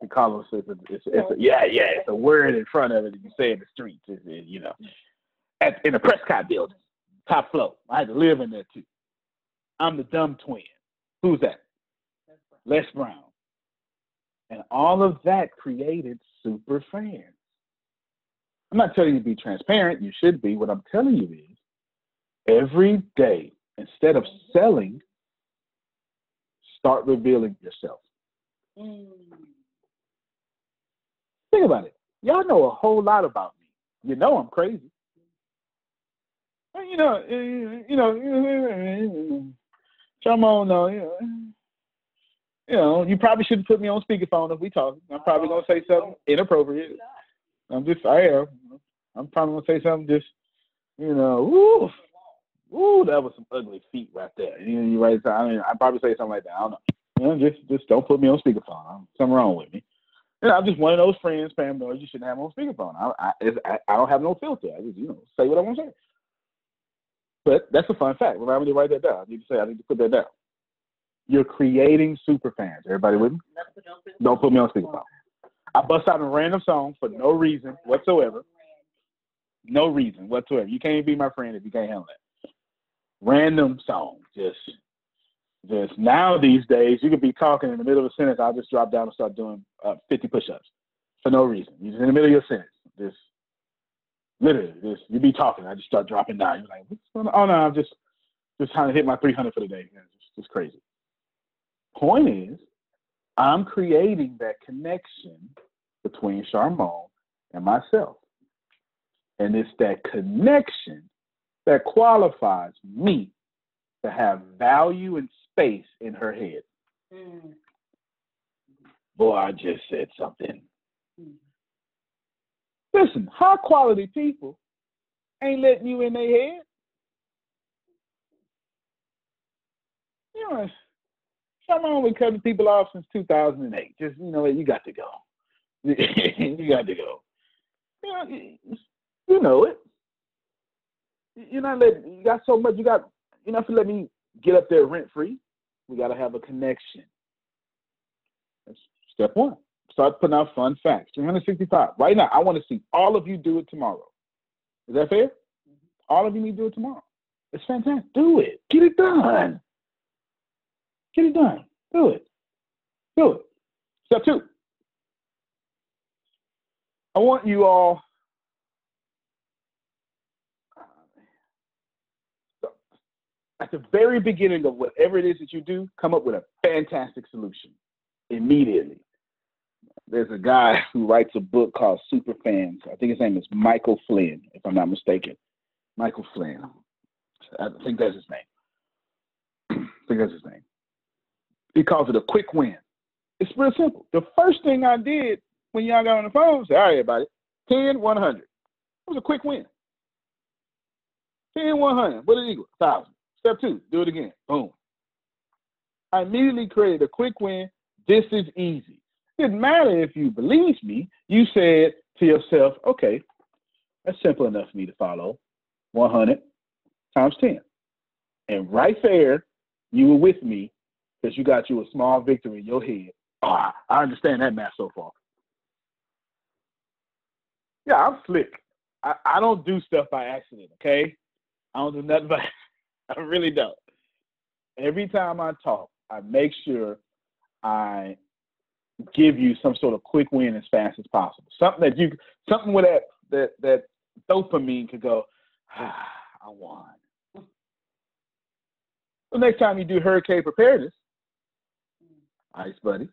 she call them. It's a, it's, a, it's a, yeah, yeah. It's a word in front of it that you say in the streets. It's, it, you know, at in the Prescott building, top floor. I had to live in there too. I'm the dumb twin. Who's that? Les Brown. And all of that created super fans. I'm not telling you to be transparent. You should be. What I'm telling you is every day, instead of selling, start revealing yourself.
Mm.
Think about it. Y'all know a whole lot about me. You know I'm crazy. You know, uh, you know, eh, eh, come on, no, you know, you know, you probably shouldn't put me on speakerphone if we talk. I'm probably gonna say something inappropriate. I'm just, I am. I'm probably gonna say something just, you know, ooh, ooh, that was some ugly feet right there. You know, you right? I mean, I probably say something like that. I don't know. You know, just, just don't put me on speakerphone. Something wrong with me. You know, I'm just one of those friends, Pam knows you shouldn't have on speakerphone. I, I, I, I don't have no filter. I just, you know, say what I want to say. But that's a fun fact. Remind me to write that down. I need to say, I need to put that down. You're creating super fans. Everybody with me? Don't put me on speakerphone. I bust out a random song for no reason whatsoever. No reason whatsoever. You can't be my friend if you can't handle that. Random song. Just just now these days, you could be talking in the middle of a sentence. I'll just drop down and start doing uh, 50 push-ups for no reason. You're just in the middle of your sentence. Just literally, just you'd be talking. I just start dropping down. You're like, what's going on? Oh no, I'm just just trying to hit my 300 for the day. It's just, just crazy. Point is, I'm creating that connection between Charmone and myself. And it's that connection that qualifies me to have value and space in her head.
Mm.
Boy, I just said something. Listen, high quality people ain't letting you in their head. You know, Charmone been cutting people off since 2008. Just, you know, you got to go. you got to go. You know, you- you know it. You're not let you got so much, you got, you're not gonna let me get up there rent free. We got to have a connection. That's step one. Start putting out fun facts. 365. Right now, I want to see all of you do it tomorrow. Is that fair? Mm-hmm. All of you need to do it tomorrow. It's fantastic. Do it. Get it done. Get it done. Do it. Do it. Step two. I want you all. At the very beginning of whatever it is that you do, come up with a fantastic solution immediately. There's a guy who writes a book called Superfans. I think his name is Michael Flynn, if I'm not mistaken. Michael Flynn. I think that's his name. I think that's his name. He calls it a quick win. It's real simple. The first thing I did when y'all got on the phone, say, all right, everybody, 10, 100. It was a quick win. 10, 100. What did it equal? 1,000. Step two, do it again. Boom. I immediately created a quick win. This is easy. Didn't matter if you believed me. You said to yourself, okay, that's simple enough for me to follow. 100 times 10. And right there, you were with me because you got you a small victory in your head. Ah, I understand that math so far. Yeah, I'm slick. I, I don't do stuff by accident, okay? I don't do nothing by I really don't. Every time I talk, I make sure I give you some sort of quick win as fast as possible. Something that you something with that that that dopamine could go, ah, I won. The next time you do hurricane preparedness, ice buddy,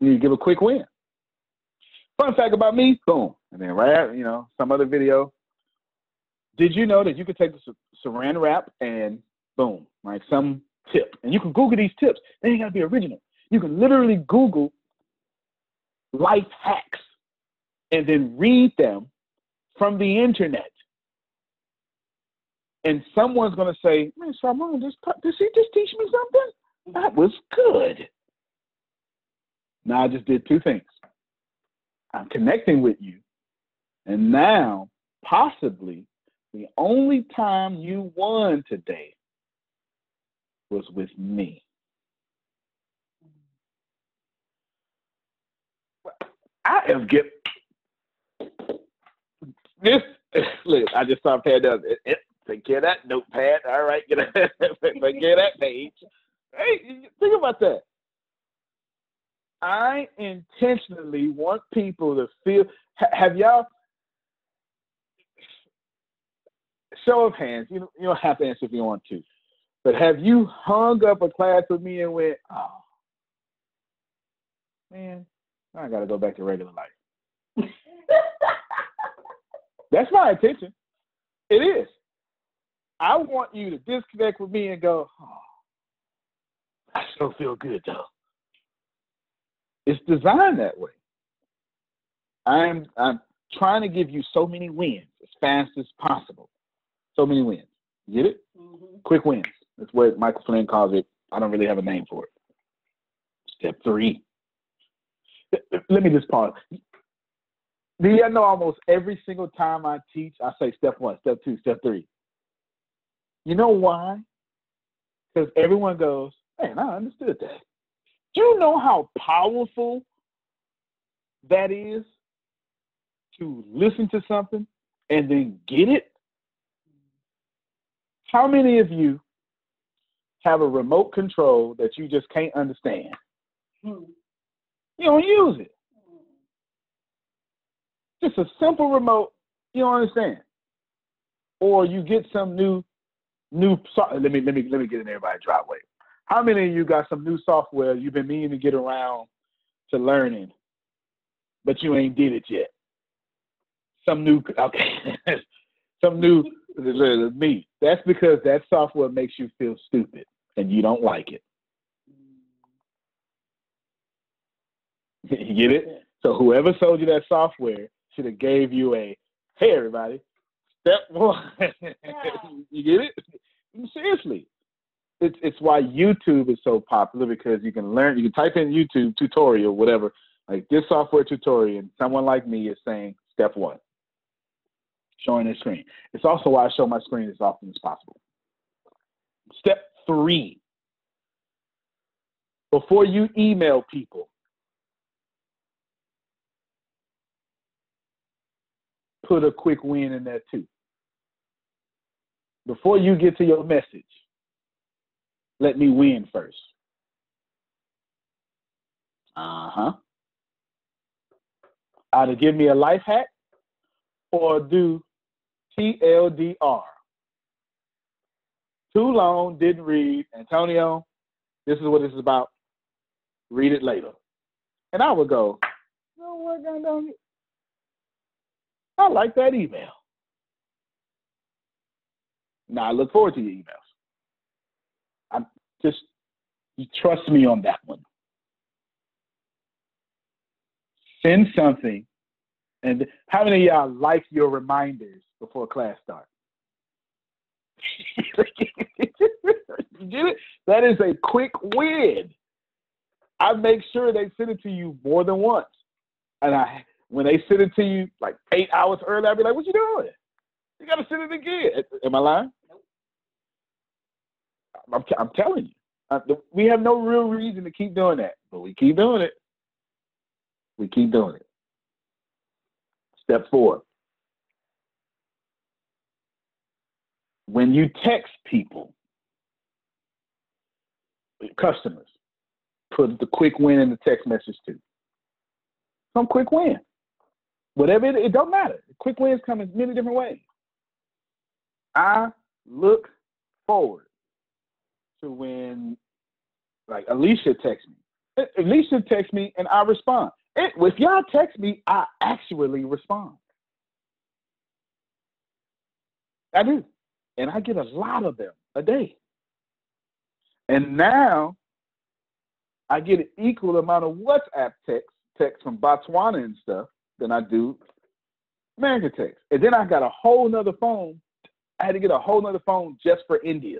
you give a quick win. Fun fact about me, boom. And then right after, you know, some other video. Did you know that you could take the saran wrap and boom, like some tip. And you can Google these tips. They ain't gotta be original. You can literally Google life hacks and then read them from the internet. And someone's gonna say, Man, Salmon, this, did he just teach me something? That was good. Now I just did two things. I'm connecting with you. And now, possibly, the only time you won today was with me. I am get this. Look, I just saw Pat does it. it- Take care of that notepad. All right, get of that page. Hey, think about that. I intentionally want people to feel. ha- Have y'all? Show of hands. You don't, you don't have to answer if you want to, but have you hung up a class with me and went, "Oh, man, I got to go back to regular life." That's my intention. It is. I want you to disconnect with me and go, oh, I still feel good though. It's designed that way. I'm I'm trying to give you so many wins as fast as possible. So many wins. Get it?
Mm-hmm.
Quick wins. That's what Michael Flynn calls it. I don't really have a name for it. Step three. Let me just pause. Do you know almost every single time I teach, I say step one, step two, step three. You know why? Because everyone goes, man, I understood that. Do you know how powerful that is to listen to something and then get it? How many of you have a remote control that you just can't understand?
Hmm.
You don't use it. Just a simple remote, you don't understand. Or you get some new new so- let me let me let me get in everybody driveway. How many of you got some new software you've been meaning to get around to learning, but you ain't did it yet? Some new okay. some new me. That's because that software makes you feel stupid and you don't like it. you get it? So whoever sold you that software should have gave you a hey everybody, step one. you get it? Seriously. It's it's why YouTube is so popular because you can learn you can type in YouTube tutorial, whatever, like this software tutorial, and someone like me is saying step one. Showing the screen. It's also why I show my screen as often as possible. Step three. Before you email people, put a quick win in there too. Before you get to your message, let me win first. Uh huh. Either give me a life hack or do TLDR. Too long, didn't read. Antonio, this is what this is about. Read it later. And I would go, no, what, I like that email. Now I look forward to your emails. I'm just trust me on that one. Send something, and how many of y'all like your reminders before class starts? you get it? That is a quick win. I make sure they send it to you more than once, and I when they send it to you like eight hours early, I'd be like, "What you doing? You got to send it again." Am I lying? I'm, I'm telling you, uh, we have no real reason to keep doing that, but we keep doing it. We keep doing it. Step four. When you text people, customers, put the quick win in the text message too. Some quick win. Whatever it, it don't matter. Quick wins come in many different ways. I look forward to when like Alicia texts me. Alicia texts me and I respond. if y'all text me, I actually respond. I do. And I get a lot of them a day. And now I get an equal amount of WhatsApp text, text from Botswana and stuff than I do American text. And then I got a whole nother phone. I had to get a whole nother phone just for India.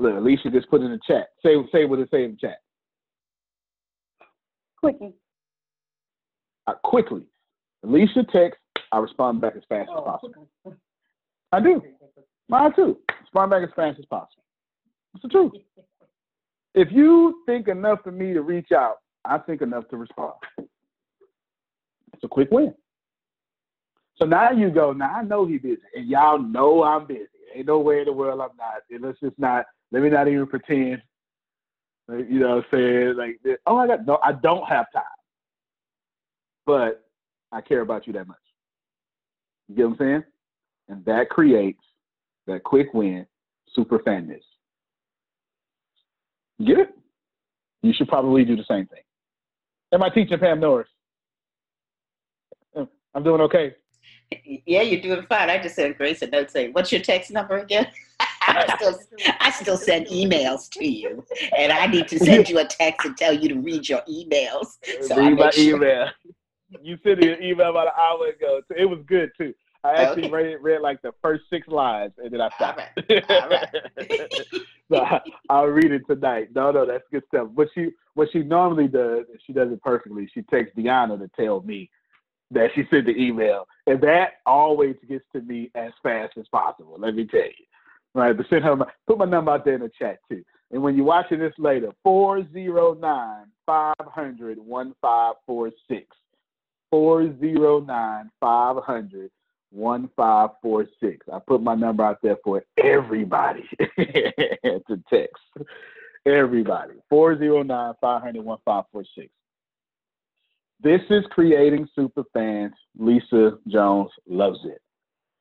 Look, Alicia just put in the chat. Say say what it say in the chat.
Quickie.
Uh, quickly. Alicia text, I respond back as fast
oh,
as possible. Okay. I do. Mine too. Respond back as fast as possible. It's the truth. If you think enough of me to reach out, I think enough to respond. It's a quick win. So now you go, now I know he's busy, and y'all know I'm busy. Ain't no way in the world I'm not. And let's just not, let me not even pretend. You know what I'm saying? Like, oh, I got, no, I don't have time. But I care about you that much. You get what I'm saying? And that creates that quick win, super fanness. Get it? You should probably do the same thing. Am I teaching Pam Norris? I'm doing okay.
Yeah, you're doing fine. I just sent Grace a note saying, "What's your text number again?" I still, I still send emails to you, and I need to send you a text and tell you to read your emails. So
Read
make
my
sure-
email. You sent me an email about an hour ago. It was good too. I actually
Okay.
read, read like the first six lines and then I stopped.
right, all right.
so I, I'll read it tonight. No, no, that's good stuff. What she what she normally does, she does it perfectly. She texts Deanna to tell me that she sent the email, and that always gets to me as fast as possible. Let me tell you, right? But send her my, put my number out there in the chat too. And when you're watching this later, 409 500 1546. 409 500 1546. I put my number out there for everybody to text. Everybody. 409 500 1546. This is creating super fans. Lisa Jones loves it.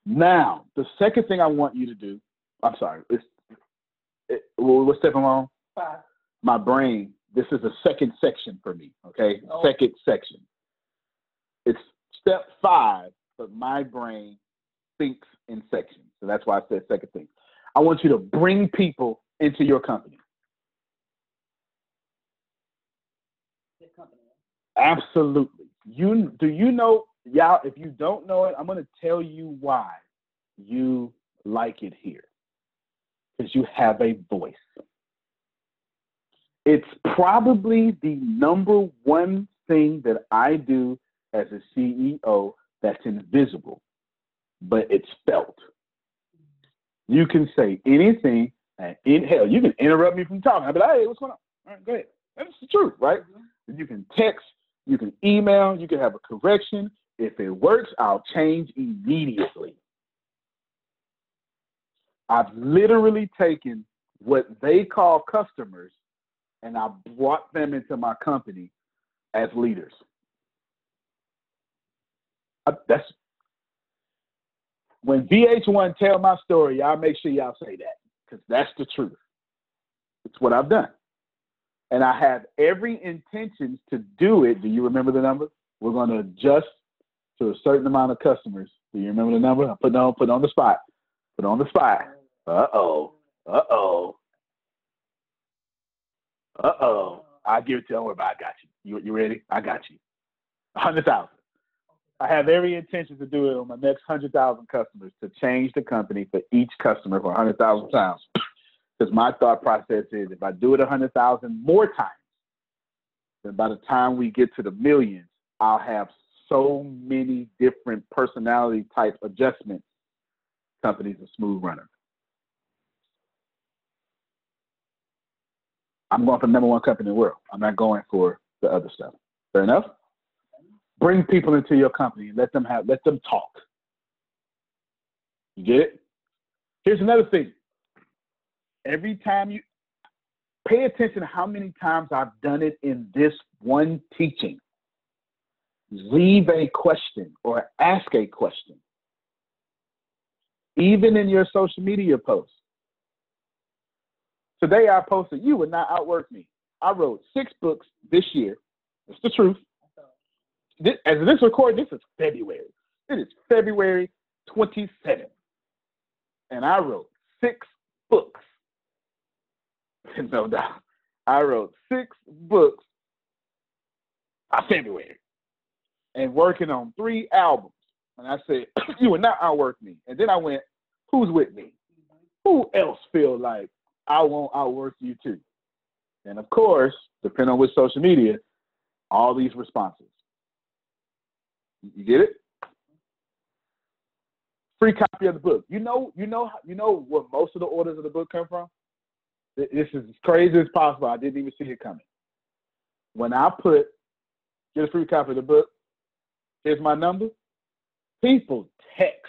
Now, the second thing I want you to do, I'm sorry, it's, it, what's step wrong?
Five.
My brain, this is a second section for me, okay?
Oh.
Second section. It's step five, but my brain thinks in sections. So that's why I said second thing. I want you to bring people into your company.
Company.
Absolutely. You do you know, y'all, if you don't know it, I'm gonna tell you why you like it here. Because you have a voice. It's probably the number one thing that I do as a CEO that's invisible, but it's felt. You can say anything, and in hell, you can interrupt me from talking. I'll be like, hey, what's going on? All right, go ahead. That's the truth, right? Mm-hmm. You can text, you can email, you can have a correction. If it works, I'll change immediately. I've literally taken what they call customers and I brought them into my company as leaders. That's when VH1 tell my story, y'all make sure y'all say that because that's the truth. It's what I've done. And I have every intentions to do it. Do you remember the number? We're going to adjust to a certain amount of customers. Do you remember the number? I put it on, put on the spot. Put on the spot. Uh oh. Uh oh. Uh oh. I give it to you. Don't worry about it. I got you. You, you ready? I got you. A hundred thousand. I have every intention to do it on my next hundred thousand customers to change the company for each customer for a hundred thousand times. Because my thought process is if I do it a hundred thousand more times, then by the time we get to the millions, I'll have so many different personality type adjustments. Companies a smooth runner. I'm going for number one company in the world. I'm not going for the other stuff. Fair enough? Bring people into your company and let them have let them talk. You get it? Here's another thing. Every time you pay attention how many times I've done it in this one teaching. Leave a question or ask a question. Even in your social media posts. Today I posted, You would not outwork me. I wrote six books this year. It's the truth. This, as this record, this is February. It is February 27th. And I wrote six books. no doubt. I wrote six books by February and working on three albums. And I said, You would not outwork me. And then I went, Who's with me? Who else feel like I won't outwork you too? And of course, depending on which social media, all these responses. You get it? Free copy of the book. You know, you know, you know where most of the orders of the book come from. Th- This is as crazy as possible. I didn't even see it coming. When I put get a free copy of the book, here's my number. People text,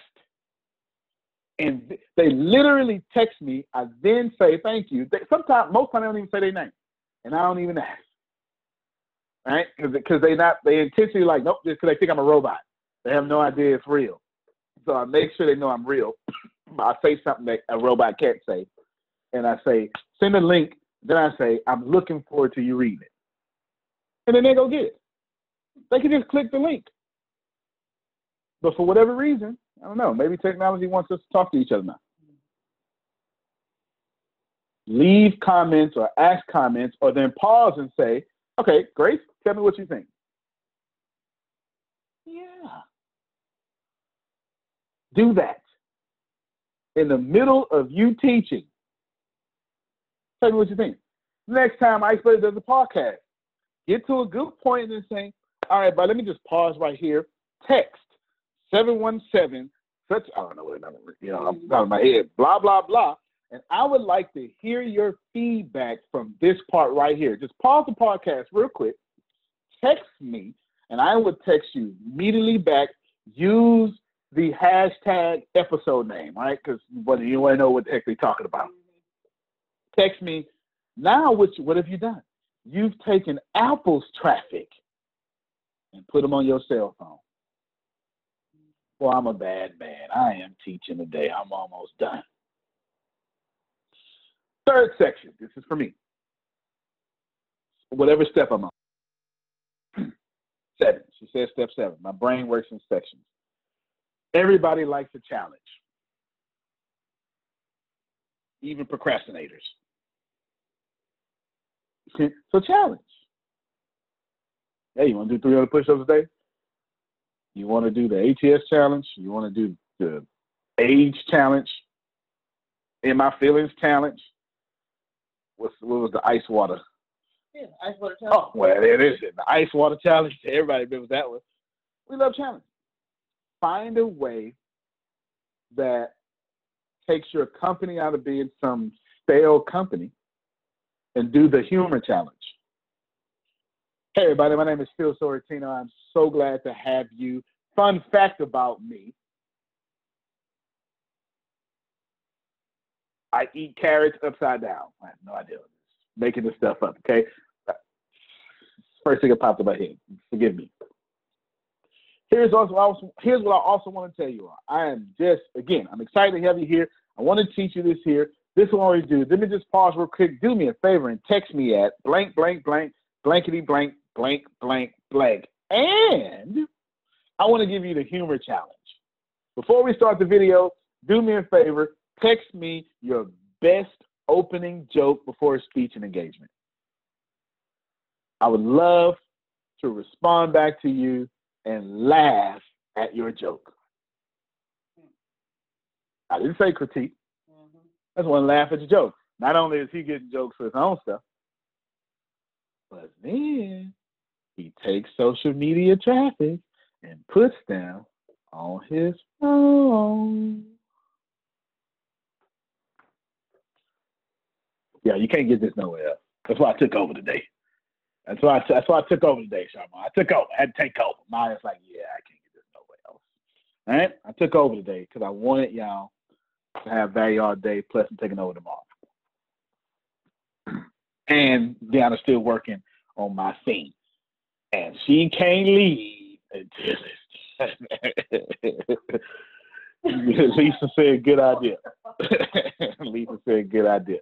and they literally text me. I then say thank you. They, sometimes, most times, I don't even say their name, and I don't even ask right? Because they not they intentionally like nope, just because they think I'm a robot. They have no idea it's real. So I make sure they know I'm real. I say something that a robot can't say, and I say send a link. Then I say I'm looking forward to you reading it, and then they go get it. They can just click the link. But for whatever reason, I don't know, maybe technology wants us to talk to each other now. Leave comments or ask comments, or then pause and say, okay, Grace, tell me what you think. Yeah. Do that. In the middle of you teaching, tell me what you think. Next time Icebreaker does a podcast, get to a good point and then say, all right, but let me just pause right here. Text 717, such, I don't know what number, you know, I'm out of my head, blah, blah, blah. And I would like to hear your feedback from this part right here. Just pause the podcast real quick, text me, and I would text you immediately back. Use the hashtag episode name, right? Because whether you want to know what the heck they're talking about. Text me. Now, what, what have you done? You've taken Apple's traffic and put them on your cell phone. Well, I'm a bad man. I am teaching today. I'm almost done. Third section. This is for me. Whatever step I'm on. Seven. She says step seven. My brain works in sections. Everybody likes a challenge, even procrastinators. So challenge. Hey, you want to do 300 push-ups a day? You want to do the ATS challenge? You want to do the age challenge? In my feelings challenge? What's what was the ice water?
Ice water challenge.
Oh, well, there it is. The ice water challenge. Everybody remembers that one. We love challenge. Find a way that takes your company out of being some stale company and do the humor challenge. Hey, everybody, my name is Phil Sorrentino. I'm so glad to have you. Fun fact about me I eat carrots upside down. I have no idea. Making this stuff up, okay? First thing that popped in my head. Forgive me. Here's also here's what I also want to tell you all. I am just again, I'm excited to have you here. I want to teach you this here. This will always do. Let me just pause real quick. Do me a favor and text me at blank blank blank blankety blank blank blank blank. And I want to give you the humor challenge. Before we start the video, do me a favor, text me your best opening joke before a speech and engagement. I would love to respond back to you and laugh at your joke. Mm-hmm. I didn't say critique. Mm-hmm. I just want to laugh at your joke. Not only is he getting jokes for his own stuff, but then he takes social media traffic and puts them on his phone. Yeah, you can't get this nowhere else. That's why I took over today. That's why I, that's why I took over today, Sharma. I took over. I had to take over. Maya's like, yeah, I can't get this nowhere else. All right? I took over today because I wanted y'all to have value all day, plus I'm taking over tomorrow. And Deanna's still working on my scene. And she can't leave until it's Lisa said good idea. Lisa said good idea.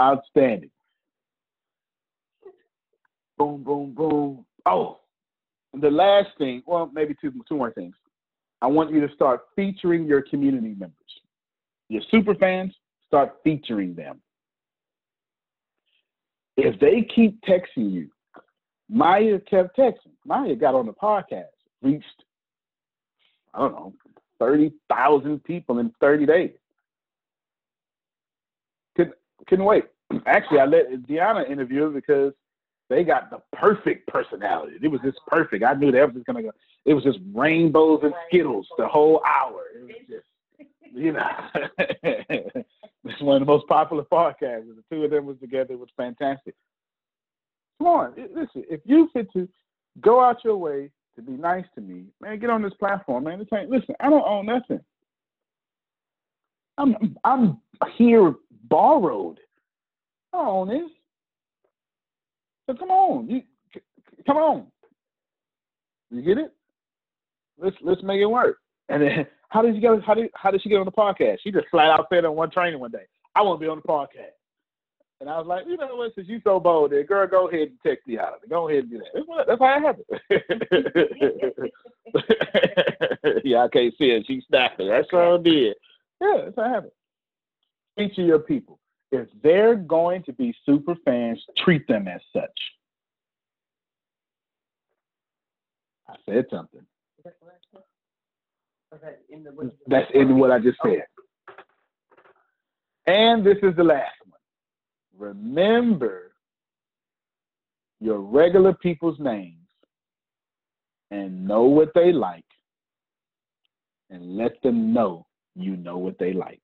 Outstanding. Boom, boom, boom. Oh, the last thing, well, maybe two, two more things. I want you to start featuring your community members. Your super fans, start featuring them. If they keep texting you, Maya kept texting. Maya got on the podcast, reached, I don't know, 30,000 people in 30 days. Couldn't, couldn't wait. Actually, I let Deanna interview because they got the perfect personality. It was just perfect. I knew that was just gonna go. It was just rainbows and skittles the whole hour. It was just, you know, it's one of the most popular podcasts. The two of them was together. It was fantastic. Come on, listen. If you fit to go out your way to be nice to me, man, get on this platform, man. This ain't, listen, I don't own nothing. I'm I'm here borrowed. I don't own this. So come on, you come on. You get it? Let's let's make it work. And then how did you get how did how did she get on the podcast? She just flat out said on one training one day, I want to be on the podcast. And I was like, you know what, since you so bold there, girl, go ahead and text me out of it. Go ahead and do that. That's, how it happened. Y'all can't see it. She's snapping. That's all I did. Yeah, that's what happened. Speak to your people. If they're going to be super fans, treat them as such. I said something. That's in what I just said. And this is the last one. Remember your regular people's names and know what they like and let them know you know what they like.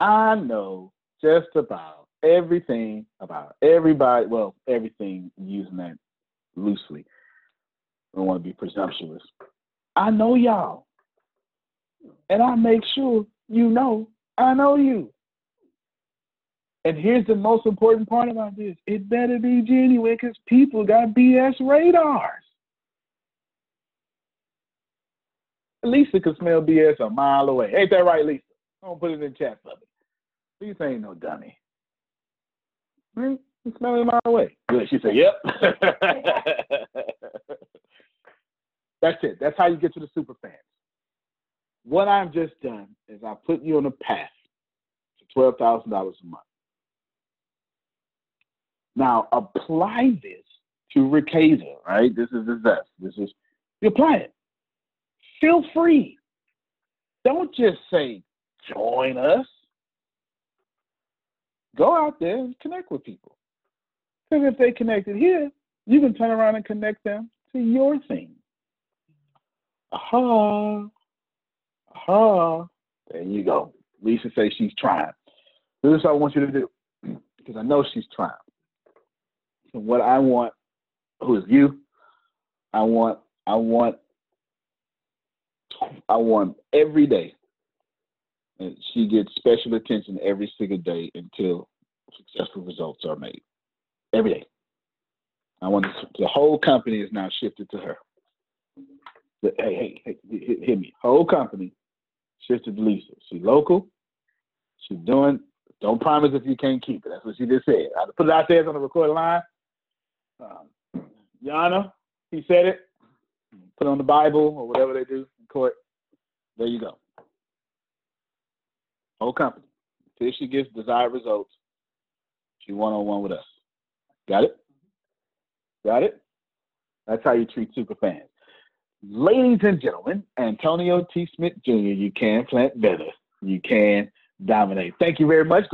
I know just about everything about everybody. Well, everything using that loosely. I don't want to be presumptuous. I know y'all. And I make sure you know I know you. And here's the most important part about this it better be genuine because people got BS radars. Lisa can smell BS a mile away. Ain't that right, Lisa? I'm gonna put it in the chat for me. Lisa ain't no dummy. You smell it a mile away. Good. She said, Yep. That's it. That's how you get to the super fans. What I've just done is I put you on a path to twelve thousand dollars a month. Now apply this to Ricasa, right? This is the zest. This is you apply it. Feel free. Don't just say join us. Go out there and connect with people. Because if they connected here, you can turn around and connect them to your thing. Aha. Aha. There you go. Lisa says she's trying. This is what I want you to do. Because I know she's trying. What I want, who is you, I want, I want, I want every day. And she gets special attention every single day until successful results are made. Every day. I want the whole company is now shifted to her. Hey, hey, hey, hit, hit me. Whole company shifted to Lisa. She's local. She's doing. Don't promise if you can't keep it. That's what she just said. I put it out there on the recorded line. Um, Yana, he said it. Put it on the Bible or whatever they do in court. There you go. Whole company. Until she gets desired results, she one on one with us. Got it? Got it? That's how you treat super fans. Ladies and gentlemen, Antonio T. Smith Jr., you can plant better. You can dominate. Thank you very much.